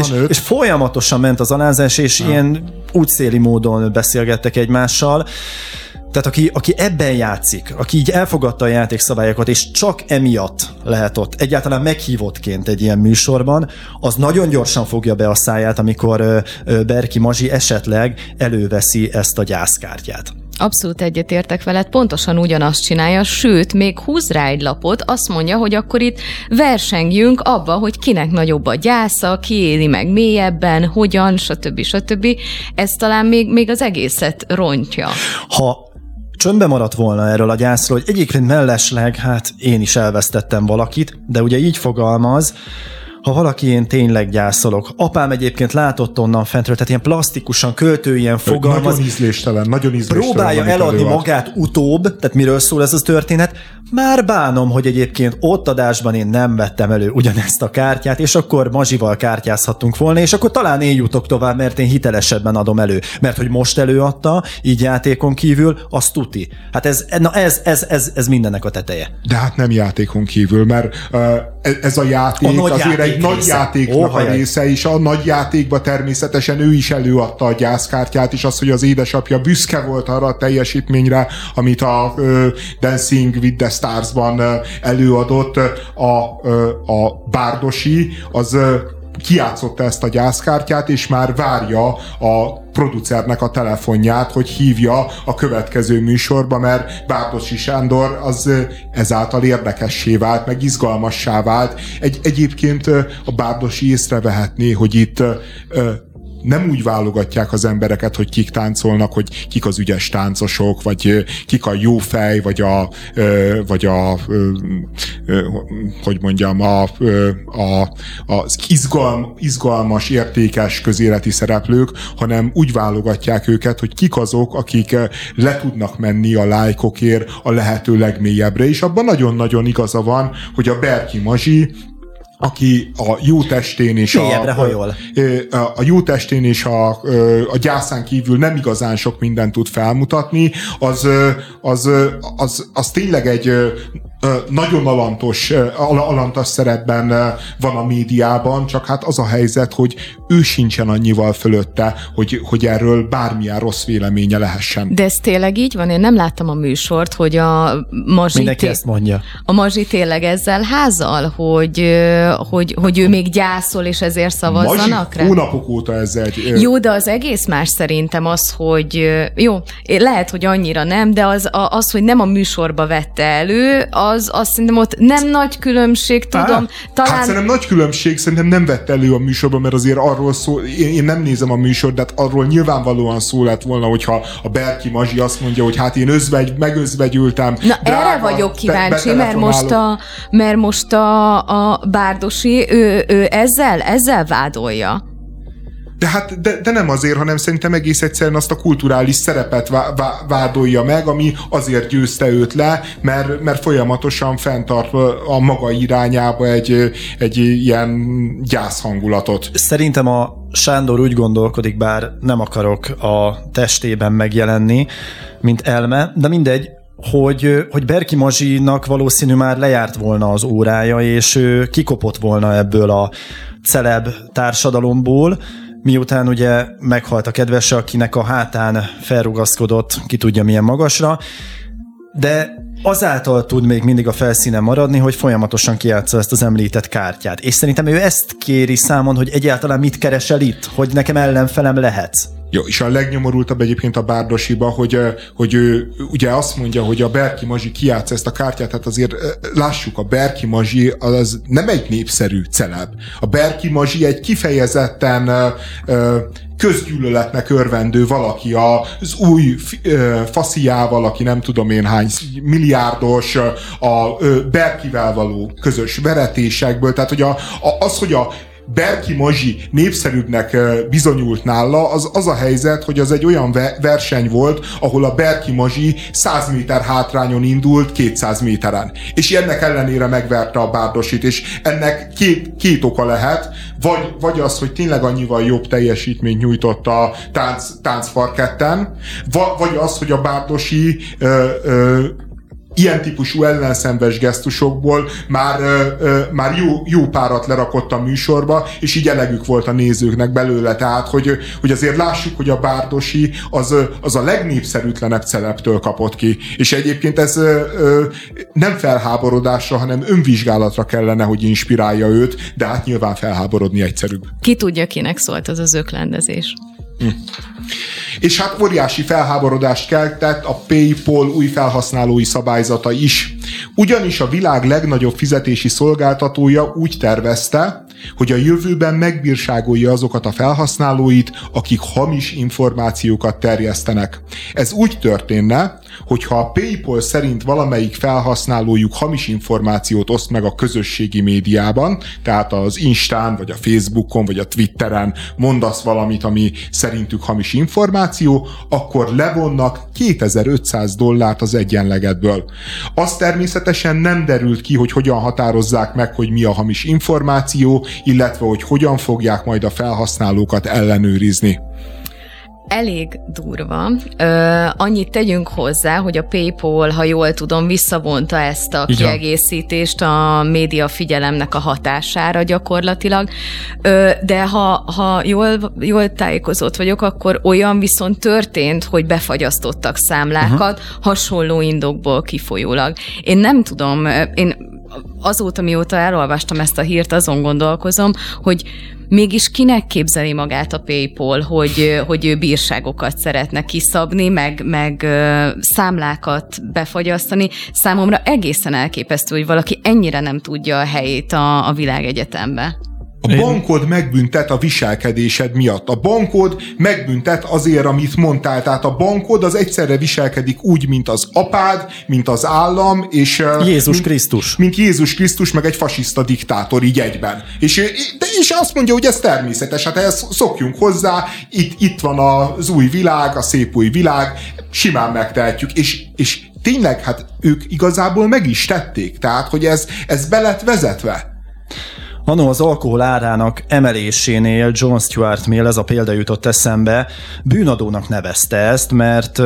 S2: és,
S4: és folyamatosan ment az alázás, és ja. ilyen útszéli módon beszélgettek egymással. Tehát aki, aki ebben játszik, aki így elfogadta a játékszabályokat, és csak emiatt lehet ott egyáltalán meghívottként egy ilyen műsorban, az nagyon gyorsan fogja be a száját, amikor Berki Mazsi esetleg előveszi ezt a gyászkártyát.
S3: Abszolút egyetértek veled, pontosan ugyanazt csinálja, sőt, még húz rá egy lapot, azt mondja, hogy akkor itt versengjünk abba, hogy kinek nagyobb a gyásza, ki éli meg mélyebben, hogyan, stb. stb. Ez talán még, még az egészet rontja.
S4: Ha csöndbe maradt volna erről a gyászról, hogy egyébként mellesleg, hát én is elvesztettem valakit, de ugye így fogalmaz, ha valaki én tényleg gyászolok. Apám egyébként látott onnan fentről, tehát ilyen plastikusan, költőien fogalmaz.
S2: Nagyon ízléstelen, nagyon ízléstelen.
S4: Próbálja eladni előad. magát utóbb, tehát miről szól ez a történet. Már bánom, hogy egyébként ott adásban én nem vettem elő ugyanezt a kártyát, és akkor mazsival kártyázhattunk volna, és akkor talán én jutok tovább, mert én hitelesebben adom elő. Mert hogy most előadta, így játékon kívül, az tuti. Hát ez, na ez, ez, ez, ez mindennek a teteje.
S2: De hát nem játékon kívül, mert uh, ez a játék a azért játék egy nagy játéknak a része, és a nagy játékban természetesen ő is előadta a gyászkártyát, és az, hogy az édesapja büszke volt arra a teljesítményre, amit a uh, Dancing with the Stars-ban előadott a, uh, a Bárdosi, az kiátszotta ezt a gyászkártyát, és már várja a producernek a telefonját, hogy hívja a következő műsorba, mert Bárdosi Sándor az ezáltal érdekessé vált, meg izgalmassá vált. Egy, egyébként a Bárdosi észrevehetné, hogy itt nem úgy válogatják az embereket, hogy kik táncolnak, hogy kik az ügyes táncosok, vagy kik a jó fej, vagy a, vagy a hogy mondjam, a, a, az izgalm, izgalmas, értékes közéleti szereplők, hanem úgy válogatják őket, hogy kik azok, akik le tudnak menni a lájkokért a lehető legmélyebbre, és abban nagyon-nagyon igaza van, hogy a Berki Mazsi aki a jó testén és a, a, a jó testén és a, a gyászán kívül nem igazán sok mindent tud felmutatni, az, az, az, az tényleg egy nagyon alantos, alantas szerepben van a médiában, csak hát az a helyzet, hogy ő sincsen annyival fölötte, hogy, hogy erről bármilyen rossz véleménye lehessen.
S3: De ez tényleg így van? Én nem láttam a műsort, hogy a Mazsi...
S4: Mindenki ezt mondja.
S3: A Mazsi tényleg ezzel házal, hogy, hogy, hogy ő még gyászol, és ezért szavazzanak Mazsi
S2: rá? hónapok óta ezzel.
S3: Jó, de az egész más szerintem az, hogy jó, lehet, hogy annyira nem, de az, az hogy nem a műsorba vette elő, az, azt szerintem ott nem nagy különbség, tudom. Á,
S2: talán... Hát szerintem nagy különbség, szerintem nem vett elő a műsorban, mert azért arról szól, én, én nem nézem a műsort, de hát arról nyilvánvalóan szó lett volna, hogyha a Berki Mazsi azt mondja, hogy hát én özvegy, megözvegyültem.
S3: Na drága, erre vagyok kíváncsi, mert most a, mert most a, a Bárdosi, ő, ő ezzel, ezzel vádolja.
S2: De hát de, de nem azért, hanem szerintem egész egyszerűen azt a kulturális szerepet vá, vá, vádolja meg, ami azért győzte őt le, mert, mert folyamatosan fenntart a maga irányába egy, egy ilyen gyászhangulatot.
S4: Szerintem a Sándor úgy gondolkodik, bár nem akarok a testében megjelenni, mint elme, de mindegy, hogy, hogy Berki Mazsinak valószínű már lejárt volna az órája, és ő kikopott volna ebből a celeb társadalomból, miután ugye meghalt a kedvese, akinek a hátán felrugaszkodott, ki tudja milyen magasra, de azáltal tud még mindig a felszínen maradni, hogy folyamatosan kiátsza ezt az említett kártyát. És szerintem ő ezt kéri számon, hogy egyáltalán mit keresel itt, hogy nekem ellenfelem lehetsz.
S2: Jó, és a legnyomorultabb egyébként a Bárdosiba, hogy, hogy ő ugye azt mondja, hogy a Berki Mazsi kiátsz ezt a kártyát, hát azért lássuk, a Berki Mazsi az nem egy népszerű celeb. A Berki Mazsi egy kifejezetten közgyűlöletnek örvendő valaki az új fasziával, aki nem tudom én hány milliárdos, a Berkivel való közös veretésekből, tehát hogy a, a, az, hogy a Berki Mazsi népszerűbbnek bizonyult nála, az az a helyzet, hogy az egy olyan verseny volt, ahol a Berki Mazsi 100 méter hátrányon indult 200 méteren. És ennek ellenére megverte a Bárdosit, és ennek két, két oka lehet, vagy, vagy az, hogy tényleg annyival jobb teljesítményt nyújtott a tánc, táncparketten, vagy az, hogy a Bárdosi ö, ö, ilyen típusú ellenszenves gesztusokból már, már jó, jó párat lerakott a műsorba, és így elegük volt a nézőknek belőle, tehát hogy, hogy azért lássuk, hogy a Bárdosi az, az a legnépszerűtlenebb celebtől kapott ki, és egyébként ez nem felháborodásra, hanem önvizsgálatra kellene, hogy inspirálja őt, de hát nyilván felháborodni egyszerűbb.
S3: Ki tudja, kinek szólt az az öklendezés. Hm.
S2: És hát óriási felháborodást keltett a PayPal új felhasználói szabályzata is. Ugyanis a világ legnagyobb fizetési szolgáltatója úgy tervezte, hogy a jövőben megbírságolja azokat a felhasználóit, akik hamis információkat terjesztenek. Ez úgy történne, hogyha a PayPal szerint valamelyik felhasználójuk hamis információt oszt meg a közösségi médiában, tehát az Instán, vagy a Facebookon, vagy a Twitteren mondasz valamit, ami szerintük hamis információ, akkor levonnak 2500 dollárt az egyenlegedből. Az természetesen nem derült ki, hogy hogyan határozzák meg, hogy mi a hamis információ, illetve hogy hogyan fogják majd a felhasználókat ellenőrizni
S3: elég durva. Ö, annyit tegyünk hozzá, hogy a PayPal, ha jól tudom, visszavonta ezt a Igen. kiegészítést a média figyelemnek a hatására gyakorlatilag. Ö, de ha, ha jól, jól tájékozott vagyok, akkor olyan viszont történt, hogy befagyasztottak számlákat uh-huh. hasonló indokból kifolyólag. Én nem tudom, én azóta, mióta elolvastam ezt a hírt, azon gondolkozom, hogy Mégis kinek képzeli magát a PayPal, hogy, hogy ő bírságokat szeretne kiszabni, meg, meg számlákat befagyasztani? Számomra egészen elképesztő, hogy valaki ennyire nem tudja a helyét a, a világegyetembe.
S2: A bankod megbüntet a viselkedésed miatt. A bankod megbüntet azért, amit mondtál. Tehát a bankod az egyszerre viselkedik úgy, mint az apád, mint az állam, és...
S4: Jézus
S2: mint,
S4: Krisztus.
S2: Mint Jézus Krisztus, meg egy fasiszta diktátor így egyben. És, és azt mondja, hogy ez természetes, hát ehhez szokjunk hozzá, itt, itt van az új világ, a szép új világ, simán megtehetjük, és, és tényleg, hát ők igazából meg is tették, tehát, hogy ez, ez be lett vezetve.
S4: Anno az alkohol árának emelésénél John Stuart Mill, ez a példa jutott eszembe, bűnadónak nevezte ezt, mert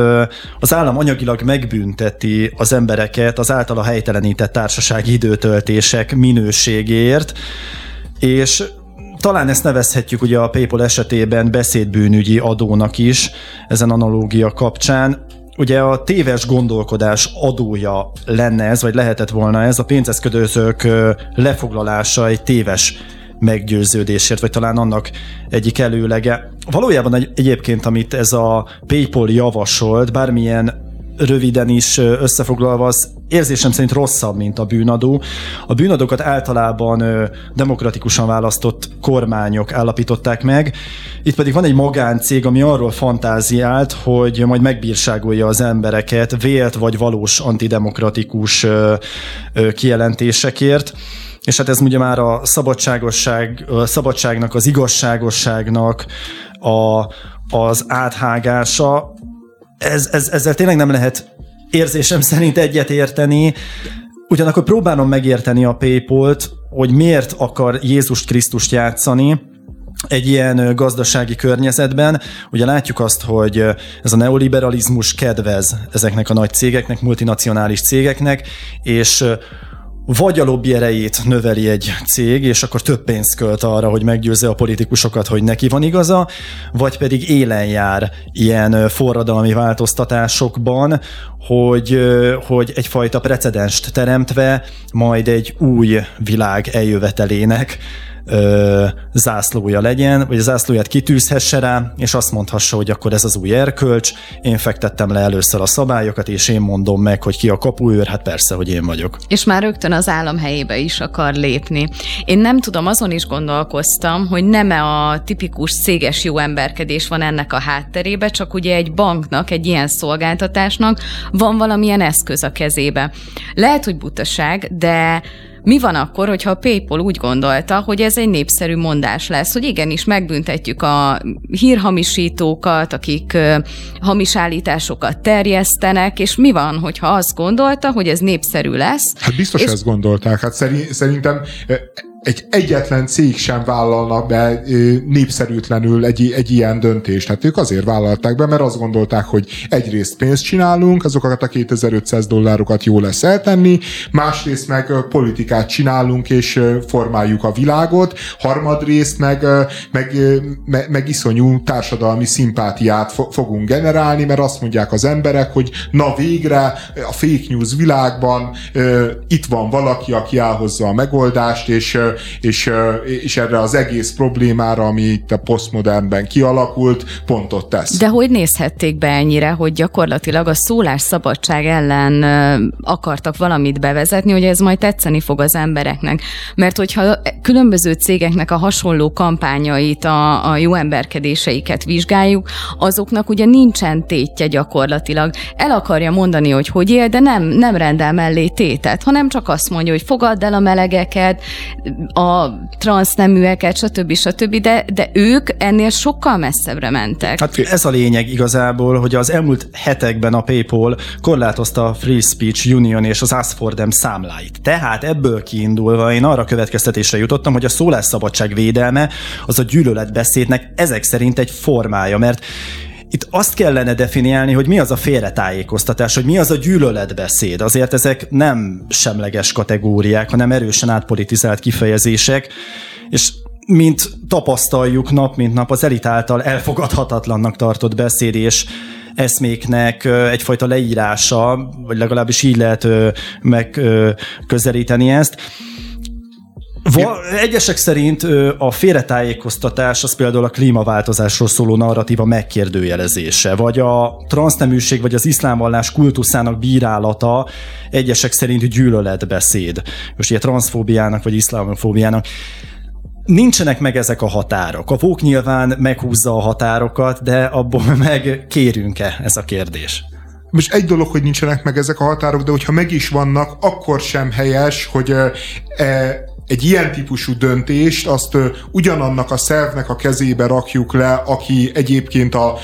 S4: az állam anyagilag megbünteti az embereket az általa helytelenített társasági időtöltések minőségért, és talán ezt nevezhetjük ugye a PayPal esetében beszédbűnügyi adónak is ezen analógia kapcsán ugye a téves gondolkodás adója lenne ez, vagy lehetett volna ez, a pénzeszködőzők lefoglalása egy téves meggyőződésért, vagy talán annak egyik előlege. Valójában egy, egyébként, amit ez a PayPal javasolt, bármilyen röviden is összefoglalva, az érzésem szerint rosszabb, mint a bűnadó. A bűnadókat általában demokratikusan választott kormányok állapították meg. Itt pedig van egy magáncég, ami arról fantáziált, hogy majd megbírságolja az embereket vélt vagy valós antidemokratikus kijelentésekért. És hát ez ugye már a szabadságosság, a szabadságnak, az igazságosságnak a, az áthágása, ez, ez, ezzel tényleg nem lehet érzésem szerint egyet érteni. Ugyanakkor próbálom megérteni a Paypal-t, hogy miért akar Jézus Krisztust játszani, egy ilyen gazdasági környezetben. Ugye látjuk azt, hogy ez a neoliberalizmus kedvez ezeknek a nagy cégeknek, multinacionális cégeknek, és vagy a lobby erejét növeli egy cég, és akkor több pénzt költ arra, hogy meggyőzze a politikusokat, hogy neki van igaza, vagy pedig élen jár ilyen forradalmi változtatásokban, hogy, hogy egyfajta precedenst teremtve majd egy új világ eljövetelének ö, zászlója legyen, vagy a zászlóját kitűzhesse rá, és azt mondhassa, hogy akkor ez az új erkölcs, én fektettem le először a szabályokat, és én mondom meg, hogy ki a kapuőr, hát persze, hogy én vagyok.
S3: És már rögtön az állam helyébe is akar lépni. Én nem tudom, azon is gondolkoztam, hogy nem-e a tipikus céges jó emberkedés van ennek a hátterébe, csak ugye egy banknak, egy ilyen szolgáltatásnak van valamilyen eszköz a kezébe. Lehet, hogy butaság, de mi van akkor, hogyha a PayPal úgy gondolta, hogy ez egy népszerű mondás lesz, hogy igenis megbüntetjük a hírhamisítókat, akik hamis állításokat terjesztenek, és mi van, hogyha azt gondolta, hogy ez népszerű lesz?
S2: Hát biztos és... ezt gondolták. Hát szerintem egy egyetlen cég sem vállalna be népszerűtlenül egy, egy ilyen döntést. Hát ők azért vállalták be, mert azt gondolták, hogy egyrészt pénzt csinálunk, azokat a 2500 dollárokat jó lesz eltenni, másrészt meg politikát csinálunk, és formáljuk a világot, harmadrészt meg, meg, meg, meg iszonyú társadalmi szimpátiát fogunk generálni, mert azt mondják az emberek, hogy na végre a fake news világban itt van valaki, aki elhozza a megoldást, és és, és erre az egész problémára, ami itt a posztmodernben kialakult, pontot tesz.
S3: De hogy nézhették be ennyire, hogy gyakorlatilag a szabadság ellen akartak valamit bevezetni, hogy ez majd tetszeni fog az embereknek. Mert hogyha különböző cégeknek a hasonló kampányait, a, a jó emberkedéseiket vizsgáljuk, azoknak ugye nincsen tétje gyakorlatilag. El akarja mondani, hogy hogy él, de nem, nem rendel mellé tétet, hanem csak azt mondja, hogy fogadd el a melegeket, a transzneműeket, stb. stb., de, de ők ennél sokkal messzebbre mentek.
S4: Hát ez a lényeg igazából, hogy az elmúlt hetekben a PayPal korlátozta a Free Speech Union és az Ask for Them számláit. Tehát ebből kiindulva én arra következtetésre jutottam, hogy a szólásszabadság védelme az a gyűlöletbeszédnek ezek szerint egy formája, mert itt azt kellene definiálni, hogy mi az a félretájékoztatás, hogy mi az a gyűlöletbeszéd. Azért ezek nem semleges kategóriák, hanem erősen átpolitizált kifejezések, és mint tapasztaljuk nap mint nap, az elit által elfogadhatatlannak tartott beszéd és eszméknek egyfajta leírása, vagy legalábbis így lehet megközelíteni ezt. Va, egyesek szerint a félretájékoztatás az például a klímaváltozásról szóló narratíva megkérdőjelezése, vagy a transzneműség vagy az iszlámvallás kultuszának bírálata egyesek szerint gyűlöletbeszéd. Most ilyen transzfóbiának vagy iszlámofóbiának. Nincsenek meg ezek a határok. A vók nyilván meghúzza a határokat, de abból meg kérünk-e ez a kérdés?
S2: Most egy dolog, hogy nincsenek meg ezek a határok, de hogyha meg is vannak, akkor sem helyes, hogy e, egy ilyen típusú döntést azt ugyanannak a szervnek a kezébe rakjuk le, aki egyébként a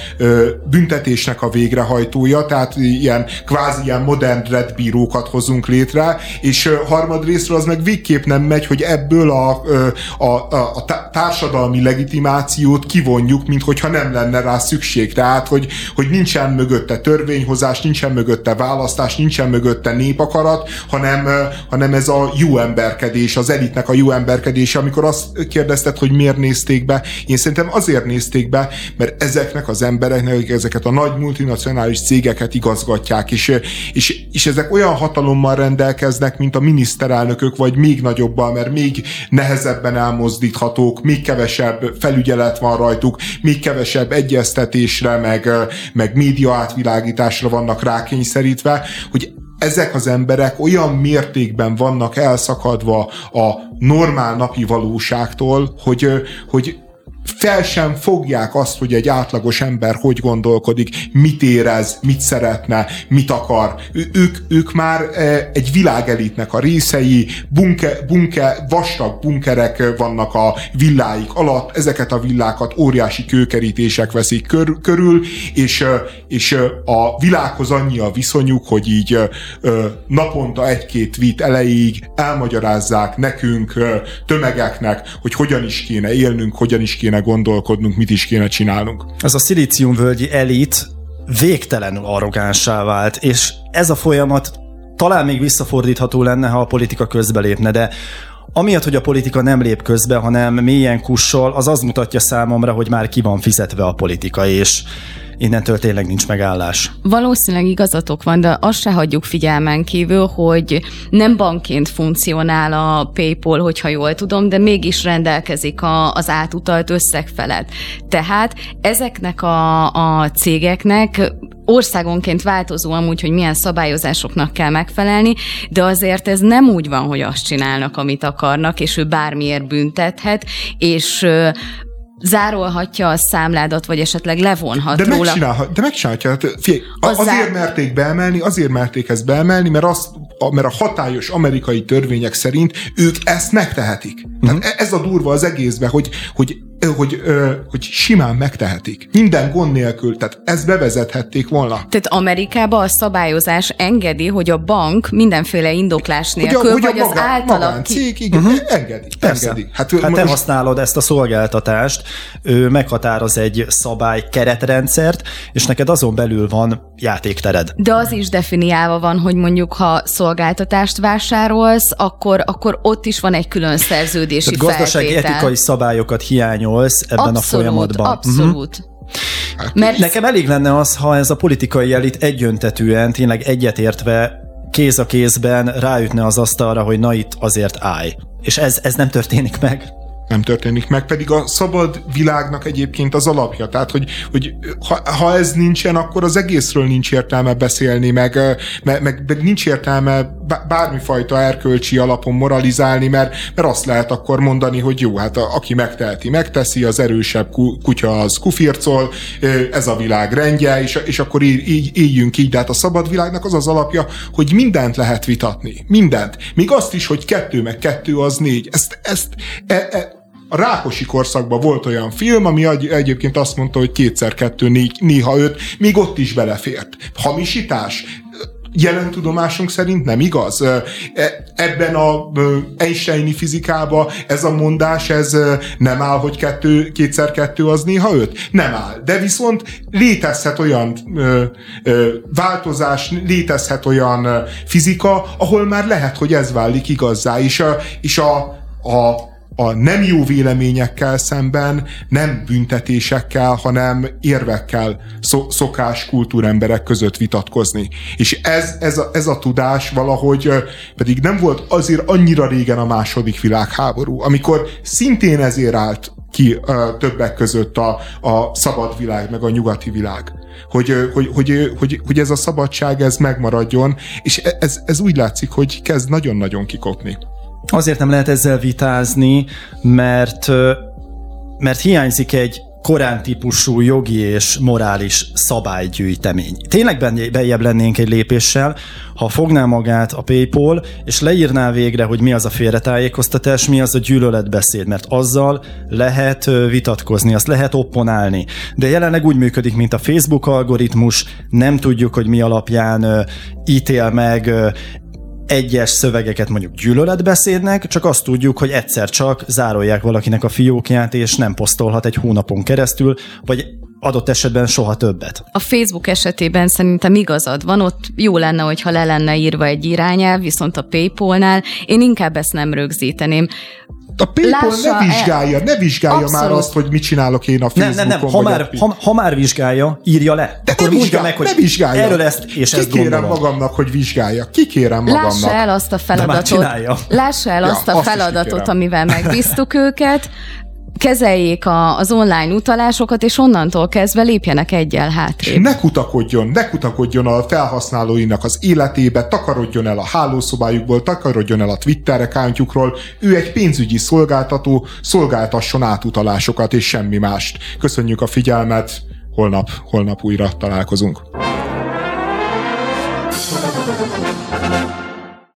S2: büntetésnek a végrehajtója, tehát ilyen kvázi ilyen modern bírókat hozunk létre, és harmadrésztről az meg végképp nem megy, hogy ebből a, a, a, a társadalmi legitimációt kivonjuk, mint hogyha nem lenne rá szükség. Tehát, hogy, hogy nincsen mögötte törvényhozás, nincsen mögötte választás, nincsen mögötte népakarat, hanem, hanem ez a jó emberkedés, az elit elitnek a jó emberkedése, amikor azt kérdezted, hogy miért nézték be. Én szerintem azért nézték be, mert ezeknek az embereknek, akik ezeket a nagy multinacionális cégeket igazgatják, és, és, és ezek olyan hatalommal rendelkeznek, mint a miniszterelnökök, vagy még nagyobbal, mert még nehezebben elmozdíthatók, még kevesebb felügyelet van rajtuk, még kevesebb egyeztetésre, meg, meg média átvilágításra vannak rákényszerítve, hogy ezek az emberek olyan mértékben vannak elszakadva a normál napi valóságtól, hogy, hogy fel sem fogják azt, hogy egy átlagos ember hogy gondolkodik, mit érez, mit szeretne, mit akar. Ők, ők már e, egy világelitnek a részei, bunke, bunke, vastag bunkerek vannak a villáik alatt, ezeket a villákat óriási kőkerítések veszik kör, körül, és, e, és e, a világhoz annyi a viszonyuk, hogy így naponta egy-két tweet elejéig elmagyarázzák nekünk, tömegeknek, hogy hogyan is kéne élnünk, hogyan is kéne gondolkodnunk, mit is kéne csinálnunk.
S4: Ez a szilíciumvölgyi elit végtelenül arrogánsá vált, és ez a folyamat talán még visszafordítható lenne, ha a politika közbelépne, de amiatt, hogy a politika nem lép közbe, hanem mélyen kussol, az az mutatja számomra, hogy már ki van fizetve a politika, és innentől tényleg nincs megállás.
S3: Valószínűleg igazatok van, de azt se hagyjuk figyelmen kívül, hogy nem bankként funkcionál a PayPal, hogyha jól tudom, de mégis rendelkezik a, az átutalt összeg felett. Tehát ezeknek a, a cégeknek országonként változó amúgy, hogy milyen szabályozásoknak kell megfelelni, de azért ez nem úgy van, hogy azt csinálnak, amit akarnak, és ő bármiért büntethet, és zárolhatja a számládat, vagy esetleg levonhat
S2: de
S3: róla.
S2: Megcsinálhat, de megcsinálhatja. Hát, figyelj,
S3: Az
S2: azért
S3: zár-
S2: merték beemelni, azért merték ezt beemelni, mert, azt, a, mert a hatályos amerikai törvények szerint ők ezt megtehetik.
S3: Mhm.
S2: Uh-huh. Tehát e- ez a durva az egészben, hogy, hogy hogy, hogy simán megtehetik. Minden gond nélkül. Tehát ezt bevezethették volna.
S3: Tehát Amerikában a szabályozás engedi, hogy a bank mindenféle indoklás nélkül,
S2: hogy a,
S3: vagy az
S2: magán,
S3: általa
S2: magán
S3: ki...
S2: cég, igen, uh-huh. engedi.
S4: Persze.
S2: engedi.
S4: Hát, hát te
S2: most-
S4: használod ezt a szolgáltatást, ő meghatároz egy szabály keretrendszert, és neked azon belül van játéktered.
S3: De az is definiálva van, hogy mondjuk ha szolgáltatást vásárolsz, akkor, akkor ott is van egy külön szerződési
S4: Tehát gazdasági
S3: feltétel.
S4: etikai szabályokat hiányolsz ebben
S3: abszolút,
S4: a folyamatban. Mhm.
S3: Abszolút. Mert
S4: Nekem elég lenne az, ha ez a politikai elit egyöntetűen, tényleg egyetértve kéz a kézben ráütne az asztalra, hogy na itt azért állj. És ez, ez nem történik meg.
S2: nem történik meg, pedig a szabad világnak egyébként az alapja. Tehát, hogy, hogy ha, ha ez nincsen, akkor az egészről nincs értelme beszélni, meg, meg, meg, meg nincs értelme bármifajta erkölcsi alapon moralizálni, mert, mert azt lehet akkor mondani, hogy jó, hát a, aki megteheti, megteszi, az erősebb ku, kutya az kufircol, ez a világ rendje, és, és akkor így, így éljünk így, de hát a szabad világnak az az alapja, hogy mindent lehet vitatni. Mindent. Még azt is, hogy kettő meg kettő az négy. Ezt, ezt e, e, a Rákosi korszakban volt olyan film, ami egy- egyébként azt mondta, hogy kétszer kettő, négy, néha öt, még ott is belefért. Hamisítás? Jelen tudomásunk szerint nem igaz. E- Ebben a Einsteini fizikában ez a mondás, ez nem áll, hogy kettő, kétszer kettő az néha öt? Nem áll. De viszont létezhet olyan változás, létezhet olyan fizika, ahol már lehet, hogy ez válik igazzá, és a, és a, a a nem jó véleményekkel szemben nem büntetésekkel, hanem érvekkel szo- szokás kultúremberek között vitatkozni. És ez, ez, a, ez a tudás valahogy pedig nem volt azért annyira régen a második világháború, amikor szintén ezért állt ki ö, többek között a, a szabad világ, meg a nyugati világ. Hogy, ö, hogy, hogy, hogy, hogy ez a szabadság ez megmaradjon, és e- ez, ez úgy látszik, hogy kezd nagyon-nagyon kikopni.
S4: Azért nem lehet ezzel vitázni, mert, mert hiányzik egy korán típusú jogi és morális szabálygyűjtemény. Tényleg bejjebb lennénk egy lépéssel, ha fogná magát a PayPal, és leírná végre, hogy mi az a félretájékoztatás, mi az a gyűlöletbeszéd, mert azzal lehet vitatkozni, azt lehet opponálni. De jelenleg úgy működik, mint a Facebook algoritmus, nem tudjuk, hogy mi alapján ítél meg egyes szövegeket mondjuk gyűlöletbeszédnek, csak azt tudjuk, hogy egyszer csak zárolják valakinek a fiókját, és nem posztolhat egy hónapon keresztül, vagy adott esetben soha többet.
S3: A Facebook esetében szerintem igazad van, ott jó lenne, hogyha le lenne írva egy irányelv, viszont a Paypal-nál én inkább ezt nem rögzíteném.
S2: A PayPal
S3: Lássa
S2: ne
S3: el-
S2: vizsgálja, ne vizsgálja
S3: Abszolút.
S2: már azt, hogy mit csinálok én a
S4: Nem,
S2: Facebookon.
S4: nem, nem, ha
S2: vagy
S4: már,
S2: a-
S4: ha, ha már vizsgálja, írja le.
S2: De
S4: akkor
S2: ne vizsgál,
S4: meg, hogy
S2: ne vizsgálja.
S4: erről ezt és ezt
S2: Kikérem
S4: gondolom.
S2: magamnak, hogy vizsgálja. Kikérem magamnak.
S3: Lássa el azt a
S4: már
S3: feladatot, lássa el
S2: Ja,
S3: azt a
S2: azt is
S3: feladatot, amivel megbíztuk őket, kezeljék a, az online utalásokat, és onnantól kezdve lépjenek egyel hátrébb.
S2: Ne kutakodjon, ne kutakodjon a felhasználóinak az életébe, takarodjon el a hálószobájukból, takarodjon el a Twitter accountjukról. Ő egy pénzügyi szolgáltató, szolgáltasson átutalásokat és semmi mást. Köszönjük a figyelmet, holnap, holnap újra találkozunk.